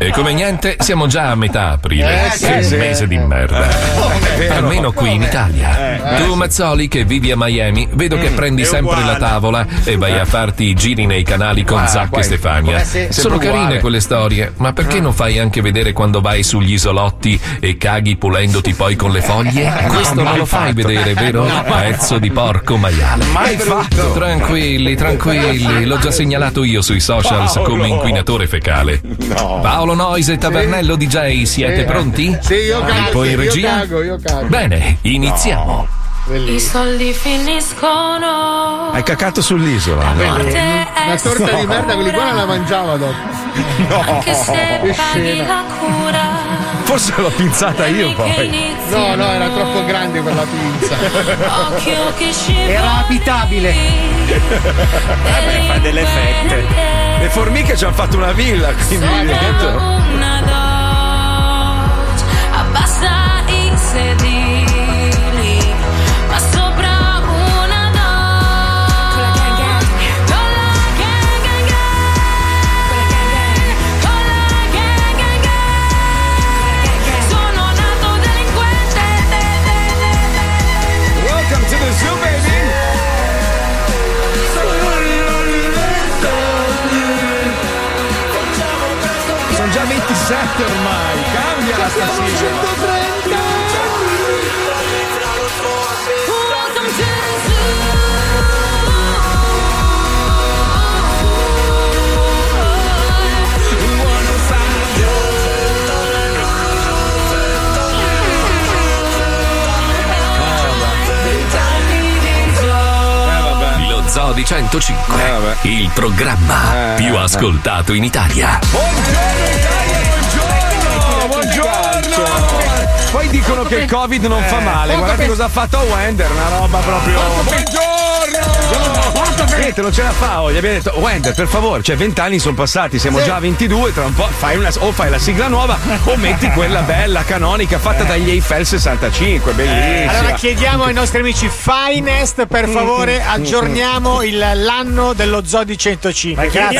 E come niente, siamo già a metà aprile. Eh, sì, che sì. mese di merda. Almeno qui in Italia. Eh. Tu, Mazzoli, che vivi a Miami, vedo che Mm, prendi è sempre uguale. la tavola e vai a farti i giri nei canali con Ah, Zac e Stefania. eh sì, sempre Sono carine uguale. quelle storie, ma perché non fai anche vedere quando vai sugli isolotti e caghi pulendoti poi con le foglie? Questo non mai lo fai fatto. vedere, vero? No. Pezzo di porco maiale. Mai fatto. Tranquilli, tranquilli, l'ho già segnalato io sui socials Paolo. come inquinatore fecale. Paolo Noise e Tavernello DJ, siete Sì. pronti? Sì, io cago, Pippo in io regia? cago, io cago. Bene, iniziamo. I soldi finiscono. Hai cacato sull'isola. Una torta di merda, quelli qua non la mangiava dopo. Anche se Che paghi la cura. Forse l'ho pinzata io poi. No, no, era troppo grande quella pinza. Era abitabile. Vabbè, fa delle fette. Le formiche ci hanno fatto una villa, quindi. Una dose. Abbassa i sedili. La stasera. Welcome to the Lo Zoo di 105, il programma più ascoltato in Italia. Buongiorno! Poi dicono che il Covid non fa male. Guardate cosa ha fatto Wender, una roba proprio. Buongiorno! Niente, non ce la fa. oh, Gli abbiamo detto, Wender, per favore, cioè 20 anni sono passati, siamo già a 22, tra un po' fai una, o fai la sigla nuova o metti quella bella, canonica, fatta dagli Eiffel 65, bellissima. Allora chiediamo ai nostri amici Finest, per favore, aggiorniamo il- l'anno dello Zoo di 105. Ma Grazie.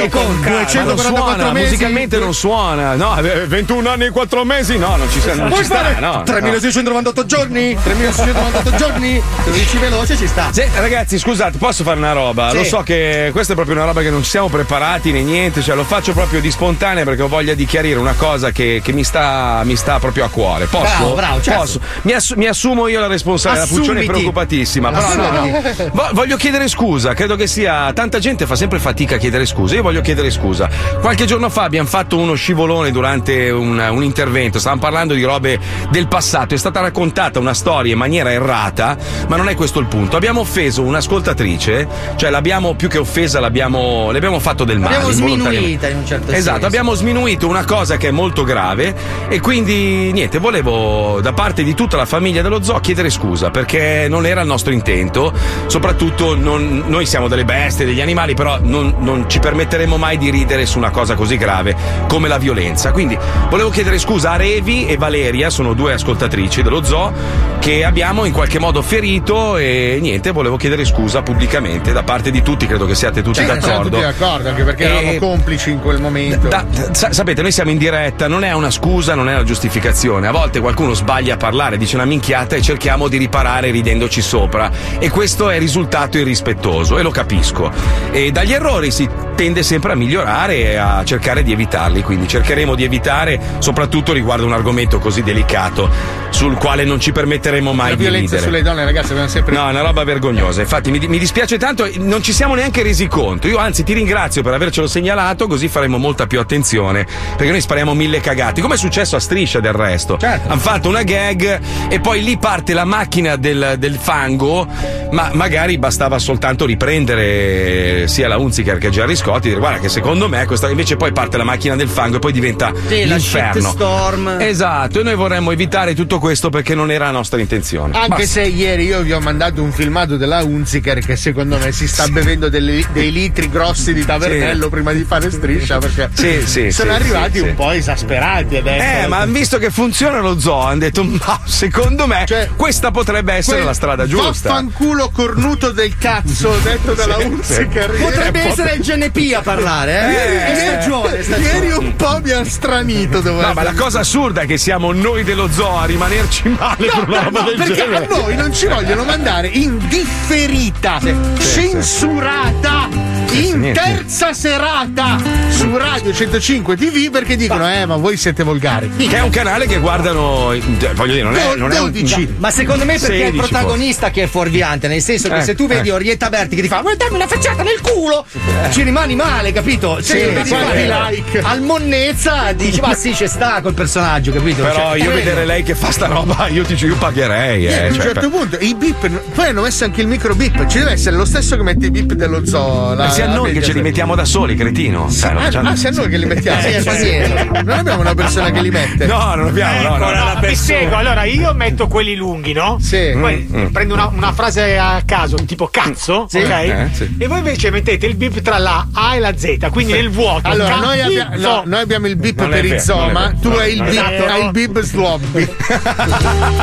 Fabio con calma. non suona, musicalmente non suona. No, eh, 21 anni e 4 mesi, no, non ci, sta- non Puoi ci sta. No, 3698 giorni? 3698 giorni? Se lo dici veloce ci sta. Sì, ragazzi, scusate, posso fare una roba? Sì. Lo so che questa è proprio una roba che non ci siamo preparati né niente, cioè lo faccio proprio di spontanea perché ho voglia di chiarire una cosa che, che mi, sta, mi sta proprio a cuore. Posso? Bravo, bravo, certo. Posso? Mi, assu- mi assumo io la responsabilità, la Puccione è preoccupatissima. Però no, no. Voglio chiedere scusa, credo che sia. Tanta gente fa sempre fatica a chiedere scusa. Io voglio chiedere scusa. Qualche giorno fa abbiamo fatto uno scivolone durante un, un intervento. Stavamo parlando di robe del passato. È stata raccontata una storia in maniera errata, ma non è questo il punto. Abbiamo offeso un'ascoltatrice, cioè l'abbiamo più che offesa, l'abbiamo, le abbiamo fatto del male. L'abbiamo sminuita in un certo Esatto, senso. abbiamo sminuito una cosa che è molto grave e quindi niente, volevo da parte di tutta la famiglia dello zoo chiedere scusa perché non era il nostro intento, soprattutto non- noi siamo delle bestie, degli animali, però non, non ci permetteremo mai di ridere su una cosa così grave come la violenza. Quindi volevo chiedere scusa a Revi e Valeria, sono due ascoltatrici dello zoo che abbiamo in qualche modo ferito e niente, volevo chiedere scusa pubblicamente da parte di tutti, credo che siate tutti Cioè, siamo d'accordo. tutti d'accordo, anche perché E- eravamo complici in quel momento. da- sa- sapete, noi siamo in diretta, non è una scusa, non è una giustificazione. A volte qualcuno sbaglia a parlare, dice una minchiata e cerchiamo di riparare ridendoci sopra. E questo è risultato irrispettoso e lo capisco. E dagli errori si tende sempre a migliorare e a cercare di evitarli. Quindi cercheremo di evitare, soprattutto riguardo un argomento così delicato, sul quale non ci permetteremo mai La di violenza ridere. sulle donne, ragazzi, abbiamo sempre. No, è una roba vergognosa. Infatti, mi, mi dispiace tanto, non ci siamo neanche resi conto. Io, anzi, ti ringrazio per avercelo segnalato, così faremo molta più attenzione. Perché noi spariamo mille cagati, come è successo a striscia del resto. Hanno fatto una gag e poi lì parte la macchina del, del fango, ma magari bastava soltanto riprendere sia la Unziker che Gerry Scott biscotti, dire guarda che secondo me questa invece poi parte la macchina del fango e poi diventa Sì, l'inferno. shitstorm. Esatto, e noi vorremmo evitare tutto questo perché non era la nostra intenzione. Anche Basta. se ieri io vi ho mandato un filmato della Unziker che secondo me si sta bevendo delle- dei litri grossi di tavernello prima di fare striscia perché Sì, sì, sono sì, arrivati sì, un sì. po' esasperati adesso. Eh, ma hanno visto che funziona lo zoo, hanno detto, ma secondo me questa potrebbe essere la strada giusta. Vaffanculo cornuto del cazzo detto dalla Sì, sì. Potrebbe Ieri- essere il GNP a parlare, eh? Ieri- È stagione, stagione. Ieri un po' mi ha stranito. devo No, ma la cosa assurda è che siamo noi dello zoo a rimanerci male No, per una no, roba no, del perché genere. a noi non ci vogliono mandare in differita, censurata, in niente. terza serata su Radio 105 TV perché dicono, eh, ma voi siete volgari. Che è un canale che guardano, cioè, voglio dire, non è, non è un 12. Ma secondo me perché è il 16 protagonista che è fuorviante, nel senso che Eh, se tu vedi eh. Orietta Berti che ti fa vuoi darmi una facciata nel culo, ci rimani male, capito? Sì, vedi quanti fare like? al monnezza dici ma sì, ci sta col personaggio, capito? Però Cioè, io eh, vedere lei che fa sta roba, io ti giuro, io pagherei. Eh, Eh, a un cioè, certo punto i beep, poi hanno messo anche il micro beep, ci deve essere lo stesso che mette i beep dello zoo. La, ma sia la noi che ce li mettiamo da soli, cretino. Cioè, non Ah, c'hanno- ah, siamo noi che li mettiamo. Sì, Cioè, pazienza. non abbiamo una persona che li mette. No, non abbiamo. No, no. Ecco, no, vi spiego. Allora, io metto quelli lunghi, no? Sì. Poi Mm, prendo una, una frase a caso, tipo cazzo, ok? Eh, sì. E voi invece mettete il bip tra la A e la Z, quindi nel vuoto. Allora, noi, abbia- no, noi abbiamo il è per i vero, zoo, non è ma vero. tu No, hai il beep, vero. hai il beep slobby.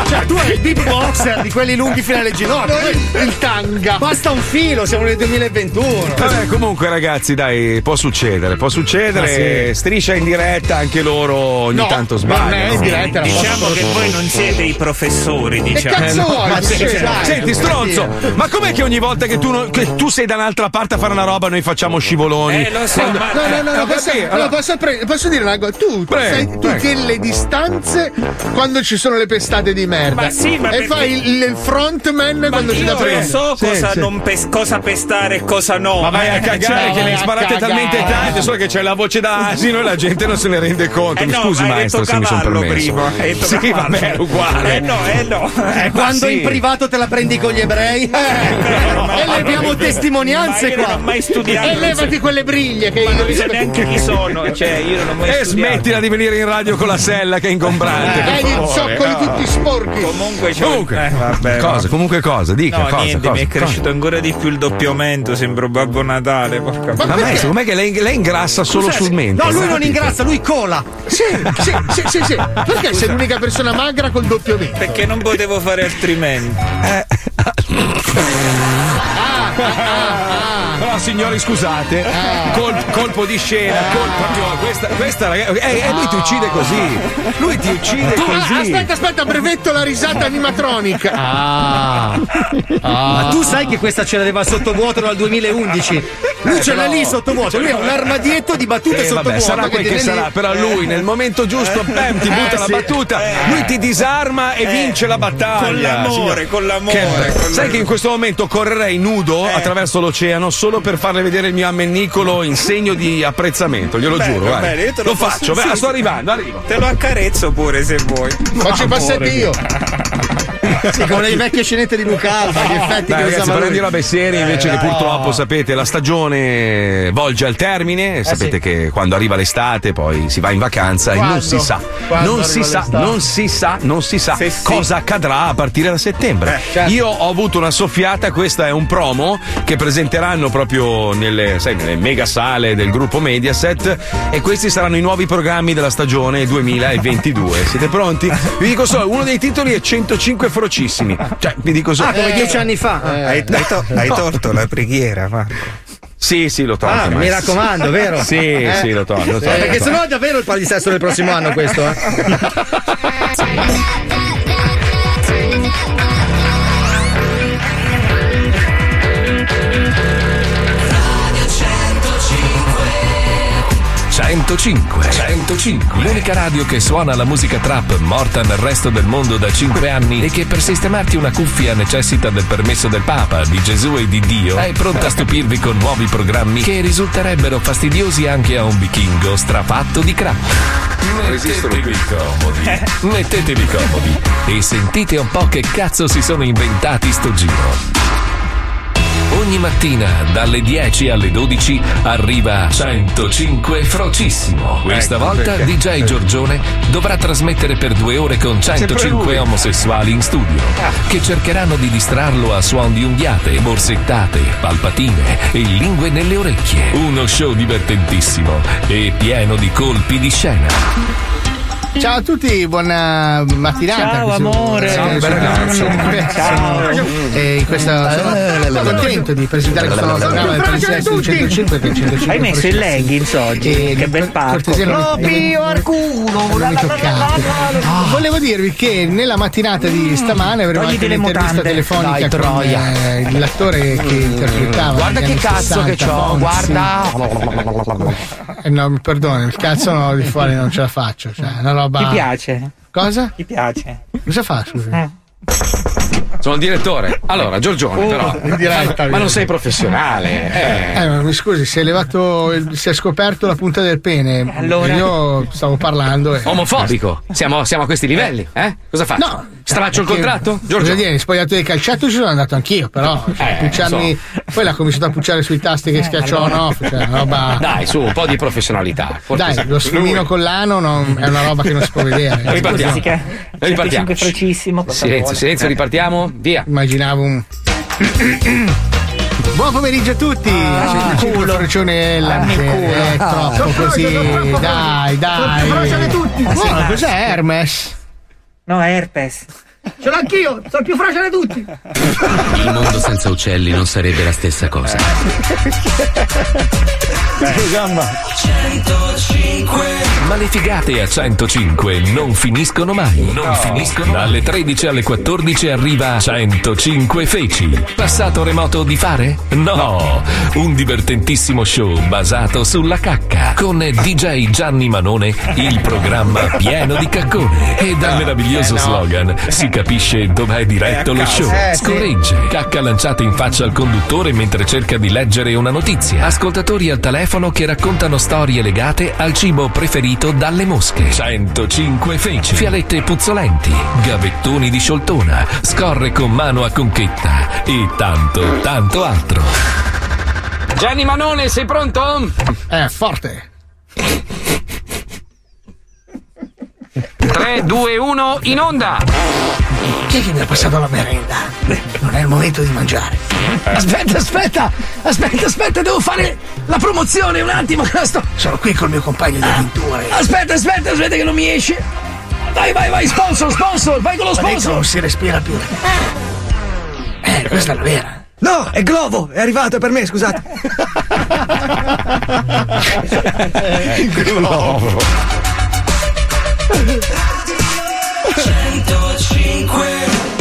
Cioè, tu hai il beat boxer di quelli lunghi fino alle ginocchia. Il tanga. Basta un filo, siamo nel 2021. Vabbè, comunque, ragazzi, dai, può succedere, può succedere. Striscia in diretta, anche loro ogni No, tanto non è sbagliano. in diretta. Diciamo che voi non siete i professori, Che diciamo. cazzo vuoi? ma sì, Cioè, dai. Senti, stronzo, ma com'è che ogni volta che tu, non- che tu sei da un'altra parte a fare una roba noi facciamo scivoloni? Eh, lo so, ma No, no, no, no, Ho posso, no, allora- posso, pre- posso dire una cosa? Tu Prego, sai tu prego. tieni le distanze quando ci sono le pestate di merda. Ma sì, ma e perché- fai il, il frontman Ma quando ci io da prendere. so Sì, cosa, sì. non pes- cosa pestare e cosa no. Ma vai a Eh, cagare cioè, che ne a sparate talmente tante, solo che c'è la voce da asino e la gente non se ne rende conto. Eh mi no, scusi, maestro, se mi sono permesso. prima. Hai detto sì, cavallo. vabbè, è uguale. Eh no, eh no. Eh, quando sì. in privato te la prendi con gli ebrei? ma- e le abbiamo testimonianze Ma io non qua. ho mai studiato. E levati quelle briglie che Ma io non so neanche chi sono. Cioè, io non ho mai E studiato. smettila di venire in radio con la sella che è ingombrante. per Hai i favore. zoccoli Ah. tutti sporchi. Comunque, c'ho- Comunque, eh, vabbè, cosa? no. Comunque cosa? Dica No, cosa. niente, cosa, mi è cresciuto ancora di più il doppio aumento. Sembro Babbo Natale. Porca Ma maestro, com'è che lei, lei ingrassa solo sul mento? No, lui non ingrassa, lui cola. Sì, sì, sì, sì, sì. Perché sei l'unica persona magra col doppio V? Perché non potevo fare altrimenti. Però signori scusate, col- colpo di scena, col- proprio questa, questa ragazzi, eh, eh, lui ti uccide così, lui ti uccide Ah, così. aspetta, aspetta, brevetto la risata animatronica. Ah. Ma tu sai che questa ce l'aveva sottovuoto dal 2011. Lui ce l'ha lì sottovuoto. Lui ha un armadietto di battute Eh, sottovuoto. sarà quel che tiene lì. sarà, però lui nel momento giusto, bam, ti butta Eh, la battuta, lui ti disarma e vince la battaglia. Con l'amore, signor- con l'amore. Che- con sai che in questo momento correrei nudo attraverso l'oceano solo per farle vedere il mio ammennicolo in segno di apprezzamento, glielo Bene, giuro. guarda. bene, io te lo lo faccio, sì, beh, sì. sto arrivando, arrivo. Te lo accarezzo pure se vuoi. Faccio passare io. Sì, come le vecchie scenette di Luca Alba, gli effetti Dai, che ragazzi, parlando di robe serie, invece che purtroppo sapete la stagione volge al termine, sapete che quando arriva l'estate poi si va in vacanza e non Quando? si sa, Quando non si sa, non si sa, non si sa Sì, sì. cosa accadrà a partire da settembre. certo. Io ho avuto una soffiata, questa è un promo che presenteranno proprio nelle, sai, nelle mega sale del gruppo Mediaset e questi saranno i nuovi programmi della stagione 2022. Siete pronti? Vi dico solo, uno dei titoli è 105 frocissimi. Cioè, vi dico solo. Ah, come dieci anni fa. Hai, hai to- hai torto la preghiera, Marco. Sì, sì, lo tolgo. Ah, mi raccomando, vero? Sì, Eh? sì, lo tolgo. Eh, tolgo. perché sennò è davvero il palinsesto del prossimo anno questo, eh? 105. 105. L'unica radio che suona la musica trap morta nel resto del mondo da 5 anni e che per sistemarti una cuffia necessita del permesso del Papa, di Gesù e di Dio, è pronta a stupirvi con nuovi programmi che risulterebbe fastidiosi anche a un vichingo strafatto di crack. Mettetevi comodi. Mettetevi comodi e sentite un po' che cazzo si sono inventati sto giro. Ogni mattina dalle 10 alle 12 arriva 105 Frocissimo. Questa Ecco, volta perché? DJ Giorgione dovrà trasmettere per due ore con Sempre 105 lui. omosessuali in studio che cercheranno di distrarlo a suon di unghiate, borsettate, palpatine e lingue nelle orecchie. Uno show divertentissimo e pieno di colpi di scena. Ciao a tutti, buona mattinata. Ciao, amore. Ciao, Ciao, bel ragazzo. Ciao. E in questa sono contento di presentare questo nuovo programma del Palinsesto di 105 che è 105 Hai messo il leggings oggi? Che bel cortesia non mi- non mi toccate. Volevo dirvi che nella mattinata di stamane avremo anche un'intervista telefonica con eh, l'attore che interpretava. Guarda che cazzo 60, che c'ho, guarda. Eh, no, mi perdoni, il cazzo no, di fuori non ce la faccio. Cioè, una roba. Ti piace? Cosa? Ti piace? Cosa fa, scusa? Sono il direttore. Allora, Giorgione, però. in diretta, ma, ma non sei professionale. Eh. Eh, ma mi scusi, si è levato, il- si è scoperto la punta del pene. Allora? Io stavo parlando. E... Omofobico. Siamo, siamo a questi livelli, eh? Cosa faccio? No, Straccio il contratto? Giorgio. dire, in spogliato del calciato ci sono andato anch'io, però cioè, Eh, pucciarmi. Poi l'ha cominciato a pucciare sui tasti che schiacciò on off, cioè roba. Dai, su, un po' di professionalità. Forse Dai, lo sfumino Lui. con l'ano non- è una roba che non si può vedere. Ripartiamo. Ripartiamo. 105 frocissimo. cosa Silenzio, silenzio, ripartiamo. Via. Immaginavo un. Buon pomeriggio a tutti! Ah, C'è il culo. frocione Dammi il culo. è troppo così, dai, dai. frocione tutti. Buono, cos'è Hermes? No, herpes. Ce l'ho anch'io, sono più fragile di tutti. Il mondo senza uccelli non sarebbe la stessa cosa. Ma le figate a 105 non finiscono mai. Non finiscono. Dalle 13 alle 14 arriva 105 Feci. Passato remoto di fare? No. Un divertentissimo show basato sulla cacca. Con DJ Gianni Manone, il programma pieno di caccone. E dal meraviglioso slogan si capisce dov'è diretto lo show. Scorregge. Cacca lanciata in faccia al conduttore mentre cerca di leggere una notizia. Ascoltatori al telefono che raccontano storie legate al cibo preferito dalle mosche. 105 feci. Fialette puzzolenti. Gavettoni di scioltona. Scorre con mano a conchetta. E tanto, tanto altro. Gianni Manone, sei pronto? Eh, forte. 3, 2, 1, in onda! Chi è che mi ha passato la merenda? Non è il momento di mangiare. Aspetta, aspetta, aspetta, aspetta, devo fare la promozione un attimo sto. Sono qui col mio compagno di avventure. Aspetta, aspetta, aspetta che non mi esce. Vai, vai, vai, sponsor, sponsor, vai con lo sponsor. non si respira più. Eh, questa è la vera. No, è Glovo, è arrivato per me, scusate.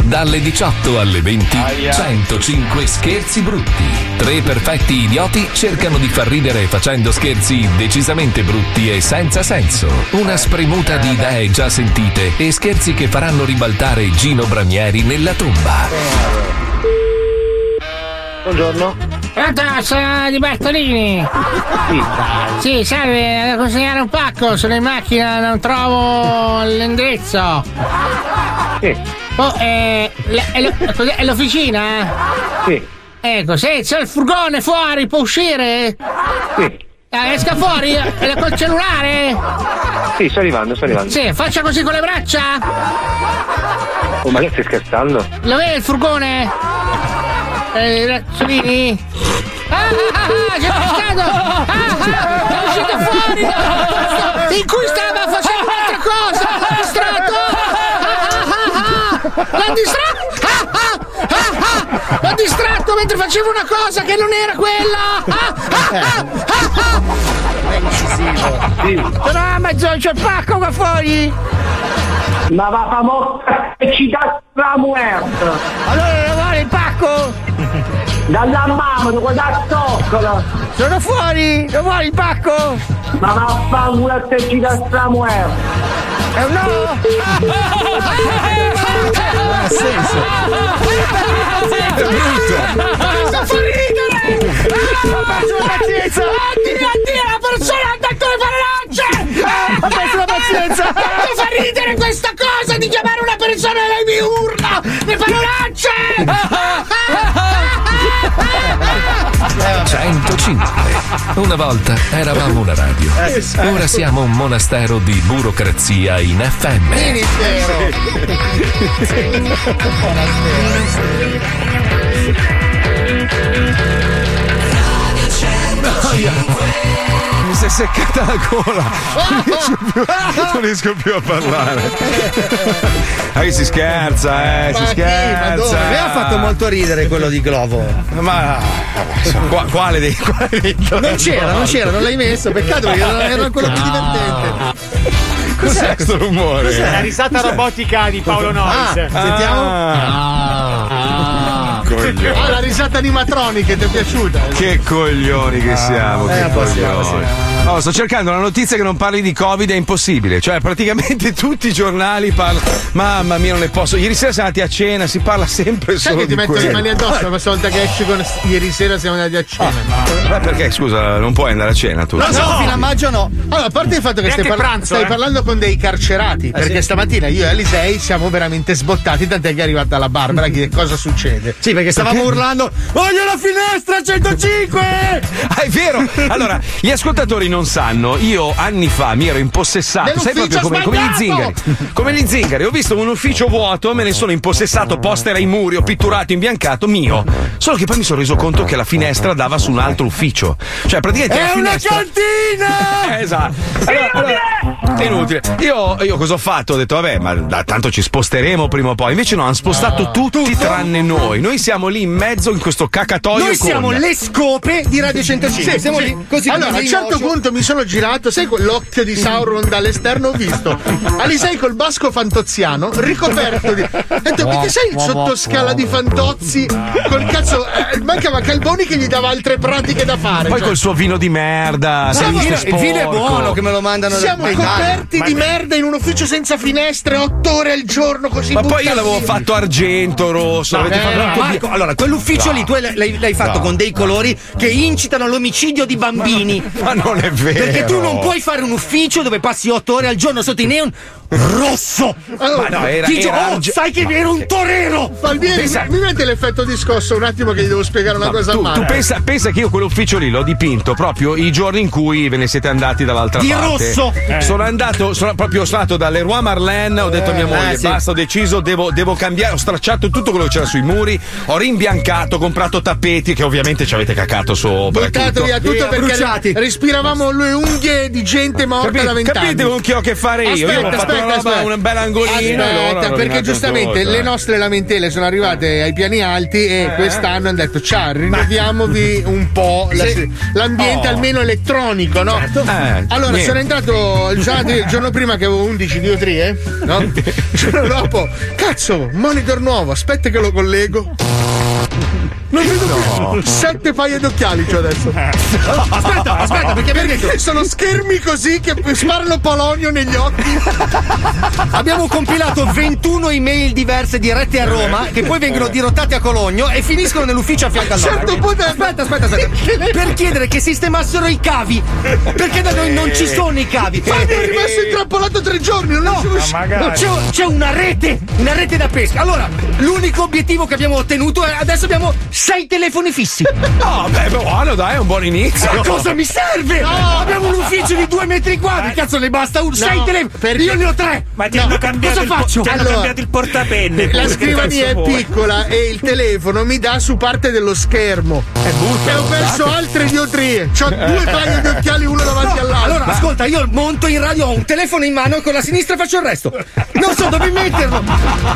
Dalle 18 alle 20, 105 scherzi brutti. Tre perfetti idioti cercano di far ridere facendo scherzi decisamente brutti e senza senso. Una spremuta di idee già sentite e scherzi che faranno ribaltare Gino Bramieri nella tomba. Buongiorno. Pronto, sono di Bartolini. Sì, salve, devo consegnare un pacco, sono in macchina, non trovo l'indirizzo. Oh, eh, è, è l'officina? sì, Ecco, se c'è il furgone fuori, può uscire? sì. Eh, esca fuori, col cellulare? Sì, sto arrivando, sto arrivando. Sì, faccia così con le braccia? Oh, ma che stai scherzando? Lo vede il furgone? Eh, razzolini? Ah, ah, ah, ah, c'è pescato! Ah, ah, è uscito fuori! In cui stava facendo un'altra cosa! L'ha distratto! Ah, ah, ah, ah. L'ha distratto! Ah, ah, ah, ah. L'ha distratto mentre faceva una cosa che non era quella! Ah, ah, ah, ah, ah. Sì. Sono a Amazon, c'è il pacco qua fuori! Ma va famosa che ci dà la muerta. Allora lo vuole il pacco? Dalla mamma, da guardare zoccolo. Sono fuori! Lo vuole il pacco? Ma vaffanculo che ci dà la muerta. È un no! Ha senso. È brutto! fa ridere! Ah, ho perso la pazienza! Addio, addio, la persona ha detto le parolacce! Ho perso la pazienza! Mi fa ridere questa cosa di chiamare una persona e lei mi urla! Le parolacce! 105. Una volta eravamo una radio. Ora siamo un monastero di burocrazia in FM. Mi si è seccata la gola. Non riesco più, non riesco più a parlare. Ah, che si scherza, eh, si scherza. A me ha fatto molto ridere quello di Glovo. Ma qua- quale dei quale dei Non c'era, non c'era, non l'hai messo. Peccato perché era era quello più divertente. Cos'è questo rumore? La risata robotica di Paolo Nois. Ah, coglione. Ah, la risata animatronica ti è piaciuta? Che coglioni che siamo, che eh, un po' sì, coglioni. un No, sto cercando una notizia che non parli di Covid, è impossibile. Cioè, praticamente tutti i giornali parlano. Mamma mia, non ne posso. Ieri sera siamo andati a cena, si parla sempre Sai solo che ti di metto le mani addosso la prossima volta che esci con ieri sera siamo andati a cena. Ma perché, scusa, non puoi andare a cena tu? No, no, fino a maggio no. Allora, a parte il fatto che Neanche stai, parla- pranzo, stai eh. parlando con dei carcerati, perché sì. stamattina io e Alisei siamo veramente sbottati, tant'è che è arrivata la Barbara chiede cosa succede. Sì, perché stavamo urlando. Voglio la finestra 105! Ah, è vero! Allora, gli ascoltatori non sanno, io anni fa mi ero impossessato, sai proprio come, come gli zingari. Come gli zingari, ho visto un ufficio vuoto, me ne sono impossessato, poster ai muri, ho pitturato, imbiancato, mio. Solo che poi mi sono reso conto che la finestra dava su un altro ufficio. Cioè, praticamente. È una finestra... cantina! Eh, esatto. Allora, allora, è inutile. Io, io cosa ho fatto? Ho detto, vabbè, ma da- tanto ci sposteremo prima o poi. Invece no, hanno spostato tutti tranne noi. Noi siamo lì in mezzo in questo cacatoio. Noi siamo con- le scope di Radio 105. Sì, siamo sì. lì così allora, a un certo noci. Punto mi sono girato, sai quell'occhio di Sauron dall'esterno? Ho visto Alisei col basco fantoziano ricoperto di. Ho detto, che sei il sottoscala di Fantozzi? Col cazzo. eh, mancava Calboni che gli dava altre pratiche da fare. Poi cioè. col suo vino di merda. Sai, il vino- il vino è buono che me lo mandano Siamo coperti di merda in un ufficio senza finestre, otto ore al giorno così. Ma poi io buttati l'avevo fatto argento, rosso. Eh, fatto no, Marco, allora, quell'ufficio lì tu l'hai, l'hai fatto No. con dei colori che incitano all'omicidio di bambini. Ma non è vero. Perché tu non puoi fare un ufficio dove passi otto ore al giorno sotto i neon rosso. Allora, Ma no, era- Ti gio- era oh, arge- sai che era un torero. Palmieri, Pensa- mi, mi mette l'effetto di scosso un attimo che gli devo spiegare una No, cosa tu, a Marco. tu pensa, pensa che io quell'ufficio lì l'ho dipinto proprio i giorni in cui ve ne siete andati dall'altra Di parte. rosso. Sono andato, sono proprio andato dalle Roi Marlene, ho detto a mia moglie, eh, sì. basta, ho deciso, devo, devo cambiare, ho stracciato tutto quello che c'era sui muri, ho rimbiancato, ho comprato tappeti che ovviamente ci avete cacato sopra. Buttato tutto. via tutto Via, perché bruciati. respiravamo le unghie di gente morta Capite, da vent'anni. capite con che ho a che fare io? io Aspetta, ho fatto aspetta, aspetta. un bel angolino. hanno Aspetta, perché giustamente le eh. nostre lamentele sono arrivate ai piani alti e quest'anno hanno detto ciao, rinnoviamovi un po' la- l'ambiente Oh. almeno elettronico, no? Eh, allora niente. sono entrato il giorno, il giorno prima che avevo 11 diotrie, no? Il giorno dopo, cazzo, monitor nuovo, aspetta che lo collego. Non vedo più. Sette paia d'occhiali c'ho adesso. Aspetta, aspetta, perché Perché sono schermi così che sparano polonio negli occhi. Abbiamo compilato 21 email diverse dirette a Roma che poi vengono dirottate a Cologno e finiscono nell'ufficio a fianco nostro. Certo, potrebbe. Aspetta, aspetta, aspetta. Per chiedere che sistemassero i cavi. Perché da noi non ci sono i cavi. Ma mi è rimasto intrappolato tre giorni, non No, a no, c'è, c'è una rete, una rete da pesca. Allora, l'unico obiettivo che abbiamo ottenuto è adesso abbiamo sei telefoni fissi. No, beh, buono, dai, è un buon inizio. Ma cosa mi serve? Abbiamo un ufficio di due metri quadri, cazzo ne basta un sei telefoni. perché- Io ne ho tre. Ma ti No, hanno cambiato, cosa il, faccio? ti hanno Allora, cambiato il portapenne. La scrivania è vuoi? piccola e il telefono mi dà su parte dello schermo. E ho perso altre diotrie. C'ho due paio di occhiali uno davanti all'altro. Allora, ascolta, io monto in radio, ho un telefono in mano e con la sinistra faccio il resto. Non so dove metterlo.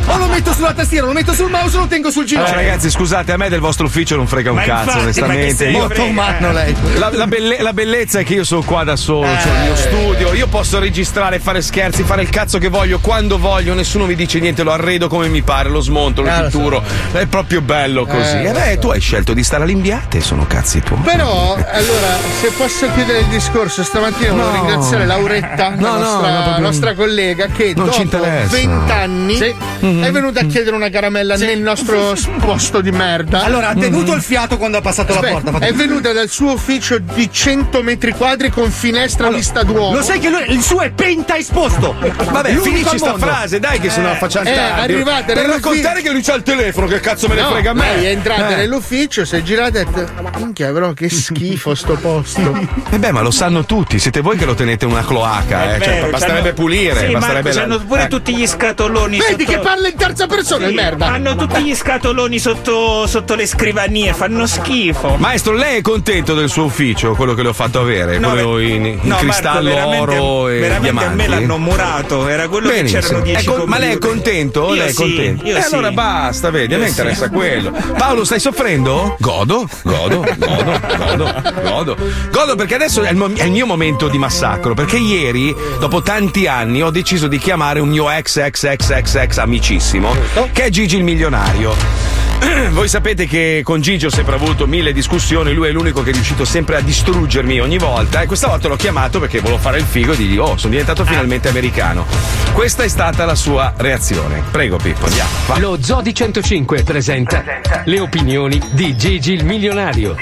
O lo metto sulla tastiera, lo metto sul mouse o lo tengo sul Allora, ginocchio. ragazzi, scusate, a me del vostro ufficio non frega un Ma cazzo, infatti, ma che onestamente. Io- frega? umano lei. La, la belle- la bellezza è che io sono qua da solo, c'ho il mio studio, io posso registrare, fare scherzi, fare il cazzo che voglio, quando voglio, nessuno mi dice niente, lo arredo come mi pare, lo smonto, lo Eh, lo so. pitturo. È proprio bello così. Eh, e beh, tu hai scelto di stare all'imbiate, sono cazzi tuoi. Però, allora, se posso chiudere il discorso, stamattina volevo No. ringraziare Lauretta, No, la no, nostra, no, proprio- nostra collega, che Non ci dopo interessa. 20 anni Sì. è venuta a chiedere una caramella nel nostro posto di merda. Allora, ha tenuto il fiato quando ha passato la Aspetta, porta. ha fatto- È venuta dal suo ufficio di 100 metri quadri con finestra a vista d'uomo. Lo sai che lui, il suo è penta esposto. Vabbè, L'unico finisci sta frase, dai, che sennò facciamo eh, tardi. arrivate Per raccontare che lui c'ha il telefono, che cazzo me ne No, frega a me. lei è entrata Eh. nell'ufficio, si è girata e ha detto: Minchia, però, che schifo sto posto. E beh, ma lo sanno tutti, siete voi che lo tenete una cloaca, eh. cioè, Vero, basterebbe c'hanno- pulire, Sì, basterebbe Marco, la- c'hanno pure eh. tutti gli scatoloni Vedi sotto... che parla in terza persona, Sì, merda. Hanno tutti gli scatoloni sotto, sotto le scrivanie, fanno schifo. Maestro, lei è contento del suo ufficio, quello che le ho fatto avere, No, quello in, in no, cristallo, Marco, oro e veramente a diamanti. me l'hanno murato, era quello Benissimo. che c'erano 10 È con- ma lei è contento? Io lei è sì, contento? e sì. allora basta, vedi, a me interessa sì. quello. Paolo, stai soffrendo? Godo, godo, godo, godo, godo. Godo perché adesso è il, mo- è il mio momento di massacro. Perché ieri, dopo tanti anni, ho deciso di chiamare un mio ex ex ex ex ex amicissimo, che è Gigi il milionario. Voi sapete che con Gigi ho sempre avuto mille discussioni, lui è l'unico che è riuscito sempre a distruggermi ogni volta e questa volta l'ho chiamato perché volevo fare il figo dirgli oh sono diventato finalmente americano. Questa è stata la sua reazione. Prego Pippo, andiamo. va. Lo Zodi 105 presenta le opinioni di Gigi il milionario.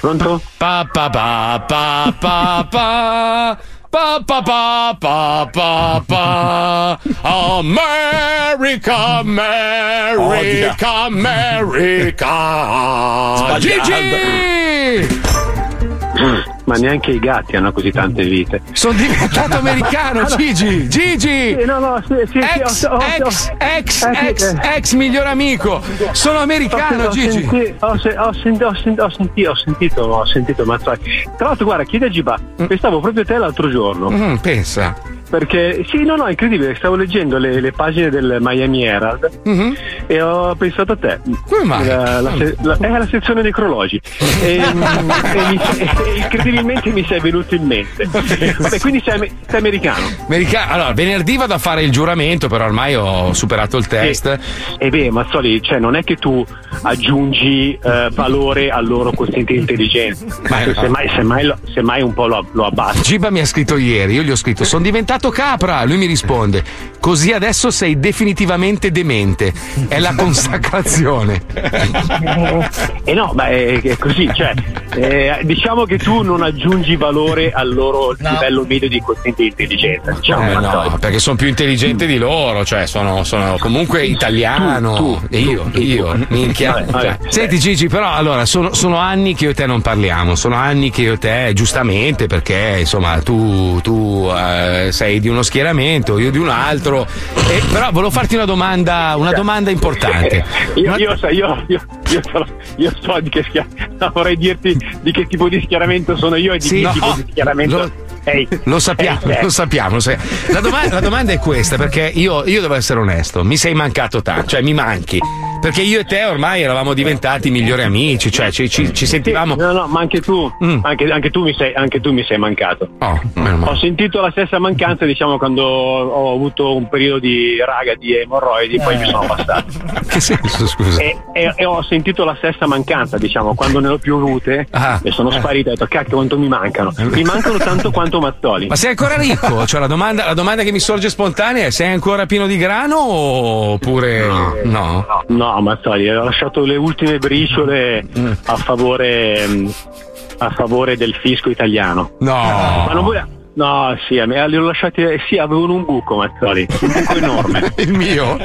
Pronto? Pa pa pa pa pa pa. Pa pa pa pa pa pa America, America, America Gigi! Ma neanche i gatti hanno così tante vite. Sono diventato americano, Gigi! Gigi! Sì, no, no, sì, sì, Ex, ho- ho- ex, ho- ex, eh, ex, eh. ex miglior amico! Sono americano, Gigi! Ho, se- ho sen- ho sen- ho senti- ho sentito, ho sentito. Tra l'altro, guarda, chiedi a Giba, pensavo proprio a te l'altro giorno. Mm, pensa. Perché, sì, no, no, è incredibile. Stavo leggendo le, le pagine del Miami Herald e ho pensato a te. Come mai? La, la la- è la sezione necrologi. E, mm, e mi- e incredibilmente mi sei venuto in mente. Vabbè, quindi sei, sei americano. Americano. Allora, venerdì vado a fare il giuramento, però ormai ho superato il test. E beh, Mazzoli, cioè non è che tu aggiungi eh, valore al loro quoziente di intelligenza, ma no. semmai, semmai, lo- semmai un po' lo, lo abbassi. Giba mi ha scritto ieri, io gli ho scritto sono diventato capra, lui mi risponde così adesso sei definitivamente demente, è la consacrazione. E no, ma è, è così, cioè, eh, diciamo che tu non aggiungi valore al loro livello medio di quoziente di intelligenza. Diciamo, Eh, no, perché sono più intelligente di loro, cioè sono, sono comunque italiano. tu, E io, tu, io, tu. minchia. Vabbè, vabbè. Cioè, Senti Gigi, però allora sono, sono anni che io e te non parliamo, sono anni che io e te, giustamente, perché insomma tu, tu eh, sei di uno schieramento, io di un altro. E, però volevo farti una domanda, una domanda importante. Io, io, so- io, io, io so, io so di che schieramento, vorrei dirti di che tipo di schieramento sono io e di Sì, che no, tipo di schieramento. lo- Ehi, Lo sappiamo, te. lo sappiamo. lo sappiamo. La, doma- la domanda è questa, perché io, io devo essere onesto, mi sei mancato tanto, cioè mi manchi. Perché io e te ormai eravamo diventati migliori amici, cioè ci, ci- ci sentivamo. No, no, ma anche tu, anche, anche tu mi sei, anche tu mi sei mancato. Oh. Ho sentito la stessa mancanza, diciamo, quando ho avuto un periodo di raga di emorroidi, poi mi sono passato. Che senso, scusa? E, e- e ho sentito la stessa mancanza, diciamo, quando ne ho più avute Ah. e sono sparite, ho detto cacchio quanto mi mancano. Mi mancano tanto quanto Mazzoli. Ma sei ancora ricco? Cioè, la domanda, la domanda che mi sorge spontanea è: sei ancora pieno di grano oppure no? No, Mazzoli, ho lasciato le ultime briciole a favore mm, a favore del fisco italiano. No. Ma non vuoi- No, sì, a me li ho lasciati. eh, Sì, avevano un buco, Mazzoli. Un buco enorme. Il mio?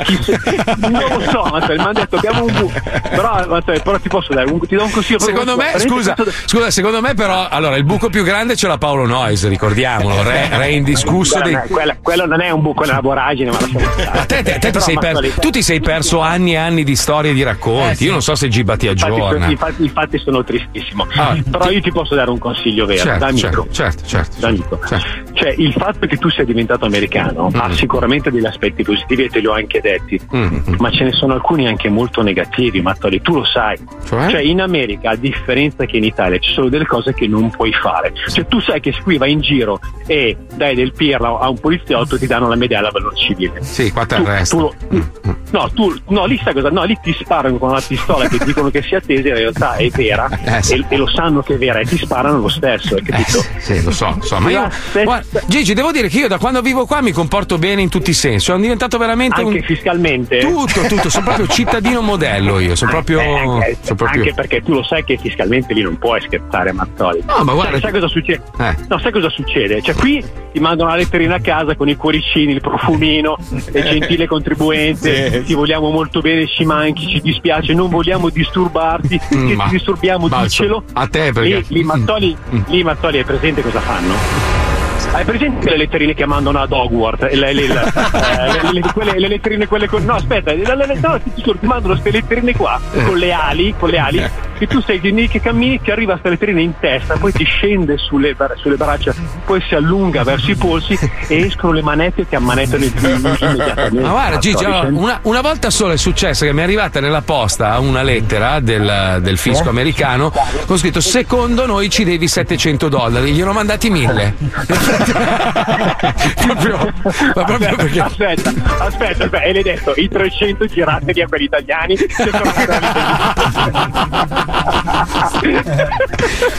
non lo so, Mazzoli, mi hanno detto abbiamo un buco. Però, Mazzoli, però ti posso dare un, ti do un consiglio Secondo me, veramente scusa, tanto- scusa, secondo me però, allora, il buco più grande ce l'ha Paolo Noyes, ricordiamolo, re, re indiscusso Quella dei... quella- quello non è un buco, è una voragine, ma lasciamo stare. Te, te- te ti Però, sei per- Mazzoli, tu ti sei perso anni e anni di storie e di racconti. Io non so se Giba ti aggiorna. infatti, infatti sono tristissimo. Ah, Però io ti posso dare un consiglio vero, Certo, da amico. certo, certo, certo. Da amico. Cioè, il fatto che tu sia diventato americano ha sicuramente degli aspetti positivi e te li ho anche detti, Mm. ma ce ne sono alcuni anche molto negativi, Mattoli, tu lo sai. Cioè? in America, a differenza che in Italia, ci sono delle cose che non puoi fare. Cioè, tu sai che se qui vai in giro e dai del pirla a un poliziotto ti danno la medaglia a valor civile. Sì, qua ti Tu- arresta. tu lo- No, tu, no, lì sai cosa? No, lì ti sparano con una pistola che dicono che sia tesa, in realtà è vera Eh, sì. e, e lo sanno che è vera e ti sparano lo stesso, hai capito? Sì, lo so, lo so, ma io. Guarda, Gigi, devo dire che io da quando vivo qua mi comporto bene in tutti i sensi. Sono diventato veramente Anche un. fiscalmente? Tutto, tutto, sono proprio cittadino modello io, sono proprio. Eh, anche, sono proprio- anche perché tu lo sai che fiscalmente lì non puoi scherzare, Mazzoli. No, ma guarda- Sai, sai cosa succede? Eh. No, sai cosa succede? Cioè, qui ti mandano la letterina a casa con i cuoricini, il profumino, e gentile contribuente, ti vogliamo molto bene, ci manchi, ci dispiace, non vogliamo disturbarti, Mm, che ma- ti disturbiamo, ma diccelo. a te perché- Lì, lì Mazzoli, lì Mazzoli è presente cosa fanno? Hai presente le letterine che mandano ad Hogwarts? Le, le- le- eh, le- le- quelle- le letterine quelle con. No, aspetta, no, ti, ti mandano queste letterine qua con le ali, con le ali, e tu sei che cammini, ti arriva questa letterina in testa, poi ti scende sulle, sulle braccia, poi si allunga verso i polsi e escono le manette e ti ammanettano il immediatamente. Ma guarda, Gigi, una, una volta sola è successo che mi è arrivata nella posta una lettera del, del fisco americano con scritto: Secondo noi ci devi 700 dollari. Gli ho mandati 1000. Proprio, ma proprio perché. Aspetta, aspetta, aspetta, e l'hai detto, i 300 girateli a quelli italiani.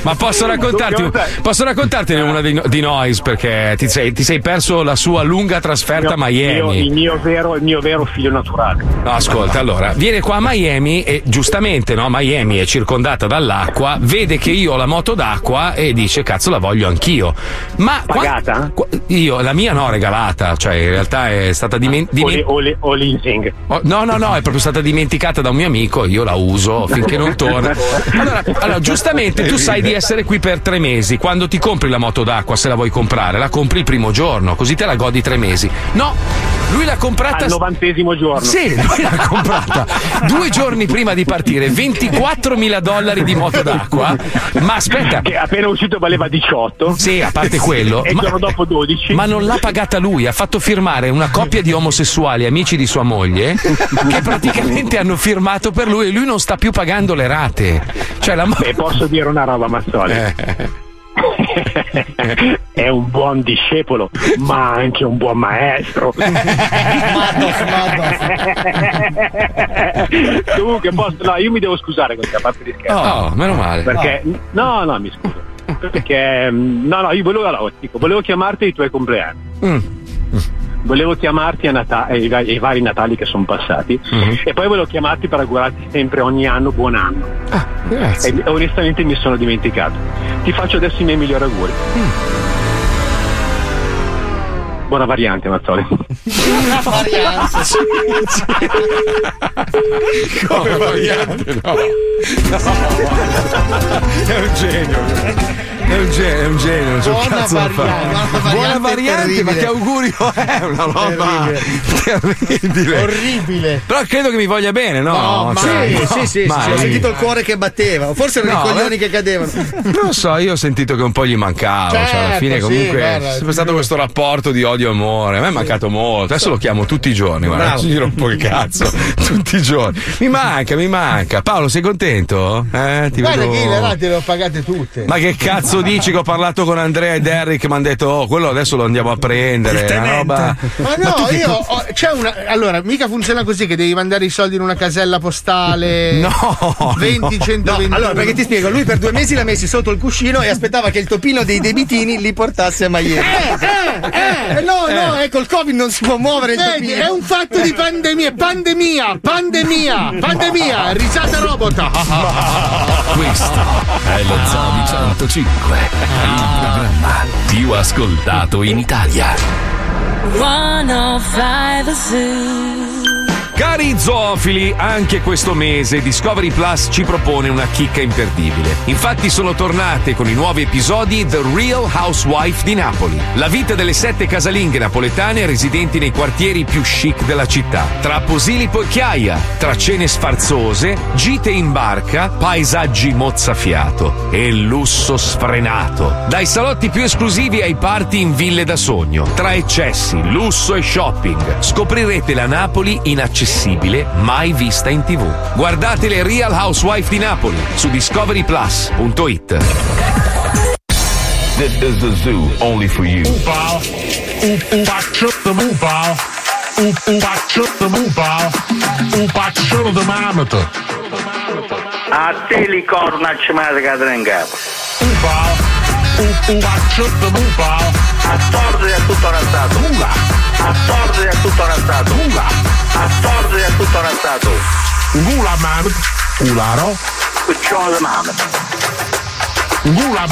Ma posso raccontarti, posso raccontarti una di, di Noise perché ti sei, ti sei perso la sua lunga trasferta a Io- Miami. il, mio vero, il mio vero figlio naturale. No, ascolta, allora, viene qua a Miami e giustamente, no, Miami è circondata dall'acqua, vede che io ho la moto d'acqua e dice cazzo la voglio anch'io. Ma Pagata? Qua- io, la mia no, regalata, cioè in realtà è stata dimenticata. O, le- o leasing. no, no, no, è proprio stata dimenticata da un mio amico, io la uso finché non torna. Allora, allora, giustamente tu sai di essere qui per tre mesi. Quando ti compri la moto d'acqua, se la vuoi comprare, la compri il primo giorno, così te la godi tre mesi. No, lui l'ha comprata. Al novantesimo giorno. Sì, lui l'ha comprata due giorni prima di partire, 24 mila dollari di moto d'acqua. Ma aspetta. Che appena uscito valeva 18. Sì, a parte quello. E il giorno dopo 12. ma non l'ha pagata lui, ha fatto firmare una coppia di omosessuali, amici di sua moglie, che praticamente hanno firmato per lui e lui non sta più pagando le rate. Cioè la E posso dire una roba, Mazzoli? È un buon discepolo, ma anche un buon maestro. Comunque, posso, no, io mi devo scusare con te, a parte di scherzo. Oh, meno male. Perché, no, no, mi scuso. Perché, mm, no, no, io volevo, allora, dico, volevo chiamarti ai tuoi compleanni. Mm. Volevo chiamarti a Nata- ai, va- ai vari Natali che sono passati Mm-hmm. e poi volevo chiamarti per augurarti sempre ogni anno buon anno. Ah, Grazie. E onestamente mi sono dimenticato. Ti faccio adesso i miei migliori auguri. Mm. Buona variante, Mazzoli. Come variante, no. È un genio. È un genio, è un genio, non c'è un Buona cazzo da fare. variante, Buona variante variante, ma che augurio è? Una roba terribile. Orribile. Però credo che mi voglia bene, no? No, Cioè, sì, no, sì, sì, sì, ho sentito il cuore che batteva. Forse erano No, i coglioni eh. che cadevano. Non lo so, io ho sentito che un po' gli mancava. cioè, alla Certo, fine, sì, comunque, guarda, è sempre stato questo rapporto di odio e amore. A me è mancato molto. Adesso lo chiamo tutti i giorni. Guarda, ci giro un po' il cazzo. tutti i giorni. Mi manca, mi manca. Paolo, sei contento? Eh, ti Guarda vedo... che le rate le ho pagate tutte. Ma che cazzo dici che ho parlato con Andrea e Derrick? Mi hanno detto, oh, quello adesso lo andiamo a prendere. Il Una roba. Ma no, io ho- c'è una. Allora, mica funziona così che devi mandare i soldi in una casella postale. No, 20, no. 120. No, allora, perché ti spiego, lui per due mesi l'ha messi sotto il cuscino e aspettava che il topino dei debitini li portasse a Miami. Eh, eh, no, no, ecco, il Covid non si può muovere Vedi, è un fatto di pandemia, pandemia, pandemia, pandemia, risata robot. Questo è lo Zoo di 105, il programma più ascoltato in Italia. 105 Zoo. Cari zoofili, anche questo mese Discovery Plus ci propone una chicca imperdibile. Infatti sono tornate con i nuovi episodi The Real Housewife di Napoli. La vita delle sette casalinghe napoletane residenti nei quartieri più chic della città. Tra Posilipo e Chiaia, tra cene sfarzose, gite in barca, paesaggi mozzafiato e lusso sfrenato. Dai salotti più esclusivi ai party in ville da sogno. Tra eccessi, lusso e shopping. Scoprirete la Napoli inaccessibile, mai vista in tv. Guardate le Real Housewife di Napoli su discoveryplus.it. This is the zoo only for you. Un paccione di mamata. A te li corna ci in capo. Upa, di mupa. A torto è tutto razzato. A torto è tutto razzato. A torto è tutto razzato. Gula mamata, ularo, Cuccione di mamma. gula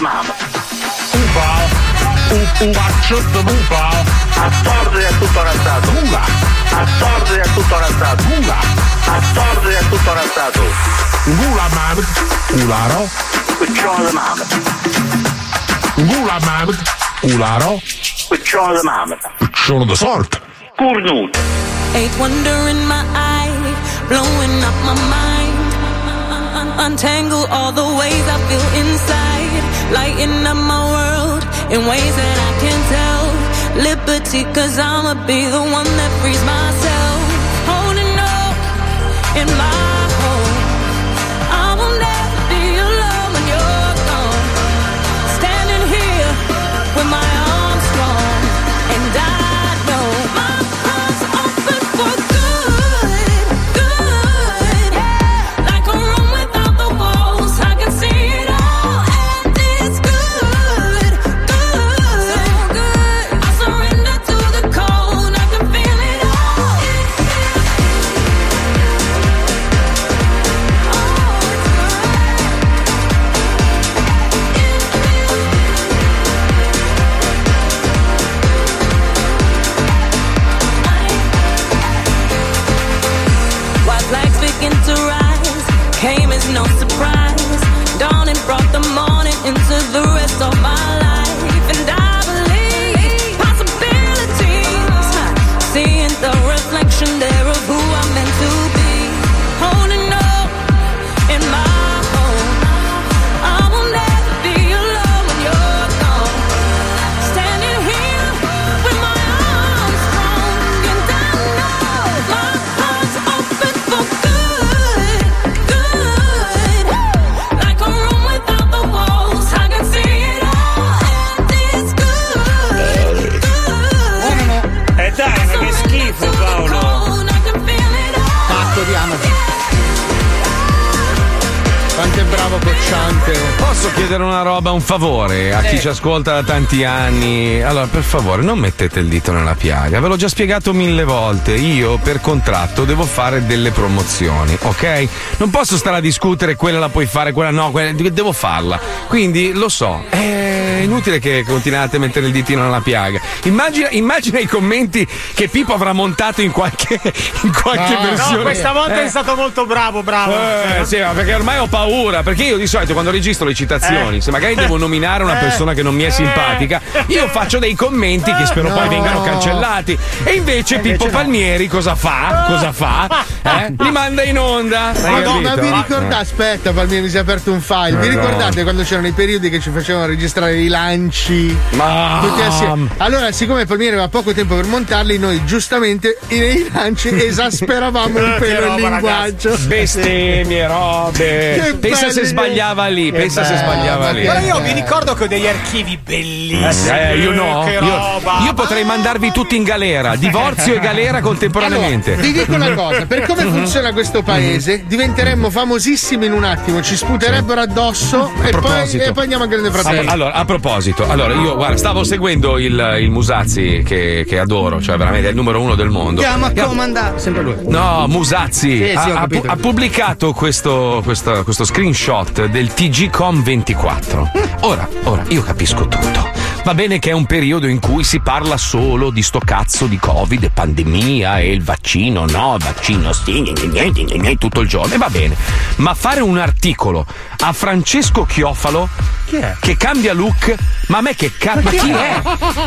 mamma. Upa, un, un paccione di mupa. A torto è tutto razzato. A torto è tutto razzato. A torto è tutto razzato. Gula mamata, ularo. Cuccione di mamma. Gula mamata, ularo. Cuccione di mamma. Sono di sorte. Cornuto. Eight wonder in my eye, blowing up my mind. Untangle all the ways I feel inside, lighten up my world in ways that I can tell. Liberty, cause I'ma be the one that frees myself. Holding up in my un favore a chi Eh. ci ascolta da tanti anni? Allora, per favore, non mettete il dito nella piaga. Ve l'ho già spiegato mille volte. Io per contratto devo fare delle promozioni, ok? Non posso stare a discutere quella la puoi fare, quella no, quella devo farla. Quindi lo so, è inutile che continuate a mettere il ditino nella piaga. Immagina, immagina i commenti che Pippo avrà montato in qualche, in qualche No, versione. no, questa volta Eh. è stato molto bravo, bravo. Eh, sì, ma perché ormai ho paura. Perché io di solito quando registro le citazioni, Eh. se magari devo nominare una Eh. persona che non mi è simpatica, io faccio dei commenti che spero poi No. vengano cancellati. E invece invece Pippo no. Palmieri cosa fa? Cosa fa? Eh? Li manda in onda. Madonna, vi ricordate? Aspetta, Palmieri, mi si è aperto un file. Vi ricordate quando c'erano i periodi che ci facevano registrare i lanci? Ma- Tutti assieme. Allora, siccome Palmieri aveva poco tempo per montarli, noi giustamente nei lanci esasperavamo un pelo il linguaggio. Bestemmie, robe. Che pensa se belli. sbagliava lì, Che pensa se bello, sbagliava lì. Però io vi ricordo che ho degli archivi bellissimi. Eh, io no. Che Io, roba. io potrei mandarvi tutti in galera, divorzio e galera contemporaneamente. Allora, vi dico una cosa: per come funziona questo paese, diventeremmo famosissimi in un attimo, ci sputerebbero addosso e poi, e poi andiamo a Grande Fratello. Allora, a proposito, allora io guarda, stavo seguendo il, il Musazzi che, che adoro, cioè veramente è il numero uno del mondo. Chiama comandare. Sempre lui. No, Musazzi Sì, sì, ha, ha pubblicato questo, questo, questo screenshot del TGCom 24. Ora, ora, io capisco tutto. Va bene che è un periodo in cui si parla solo di sto cazzo di Covid e pandemia e il vaccino, no, il vaccino sì, gne, gne, gne, tutto il giorno. E va bene. Ma fare un articolo a Francesco Chiofalo chi è? Che cambia look? Ma a me che cazzo? Ma, chi è?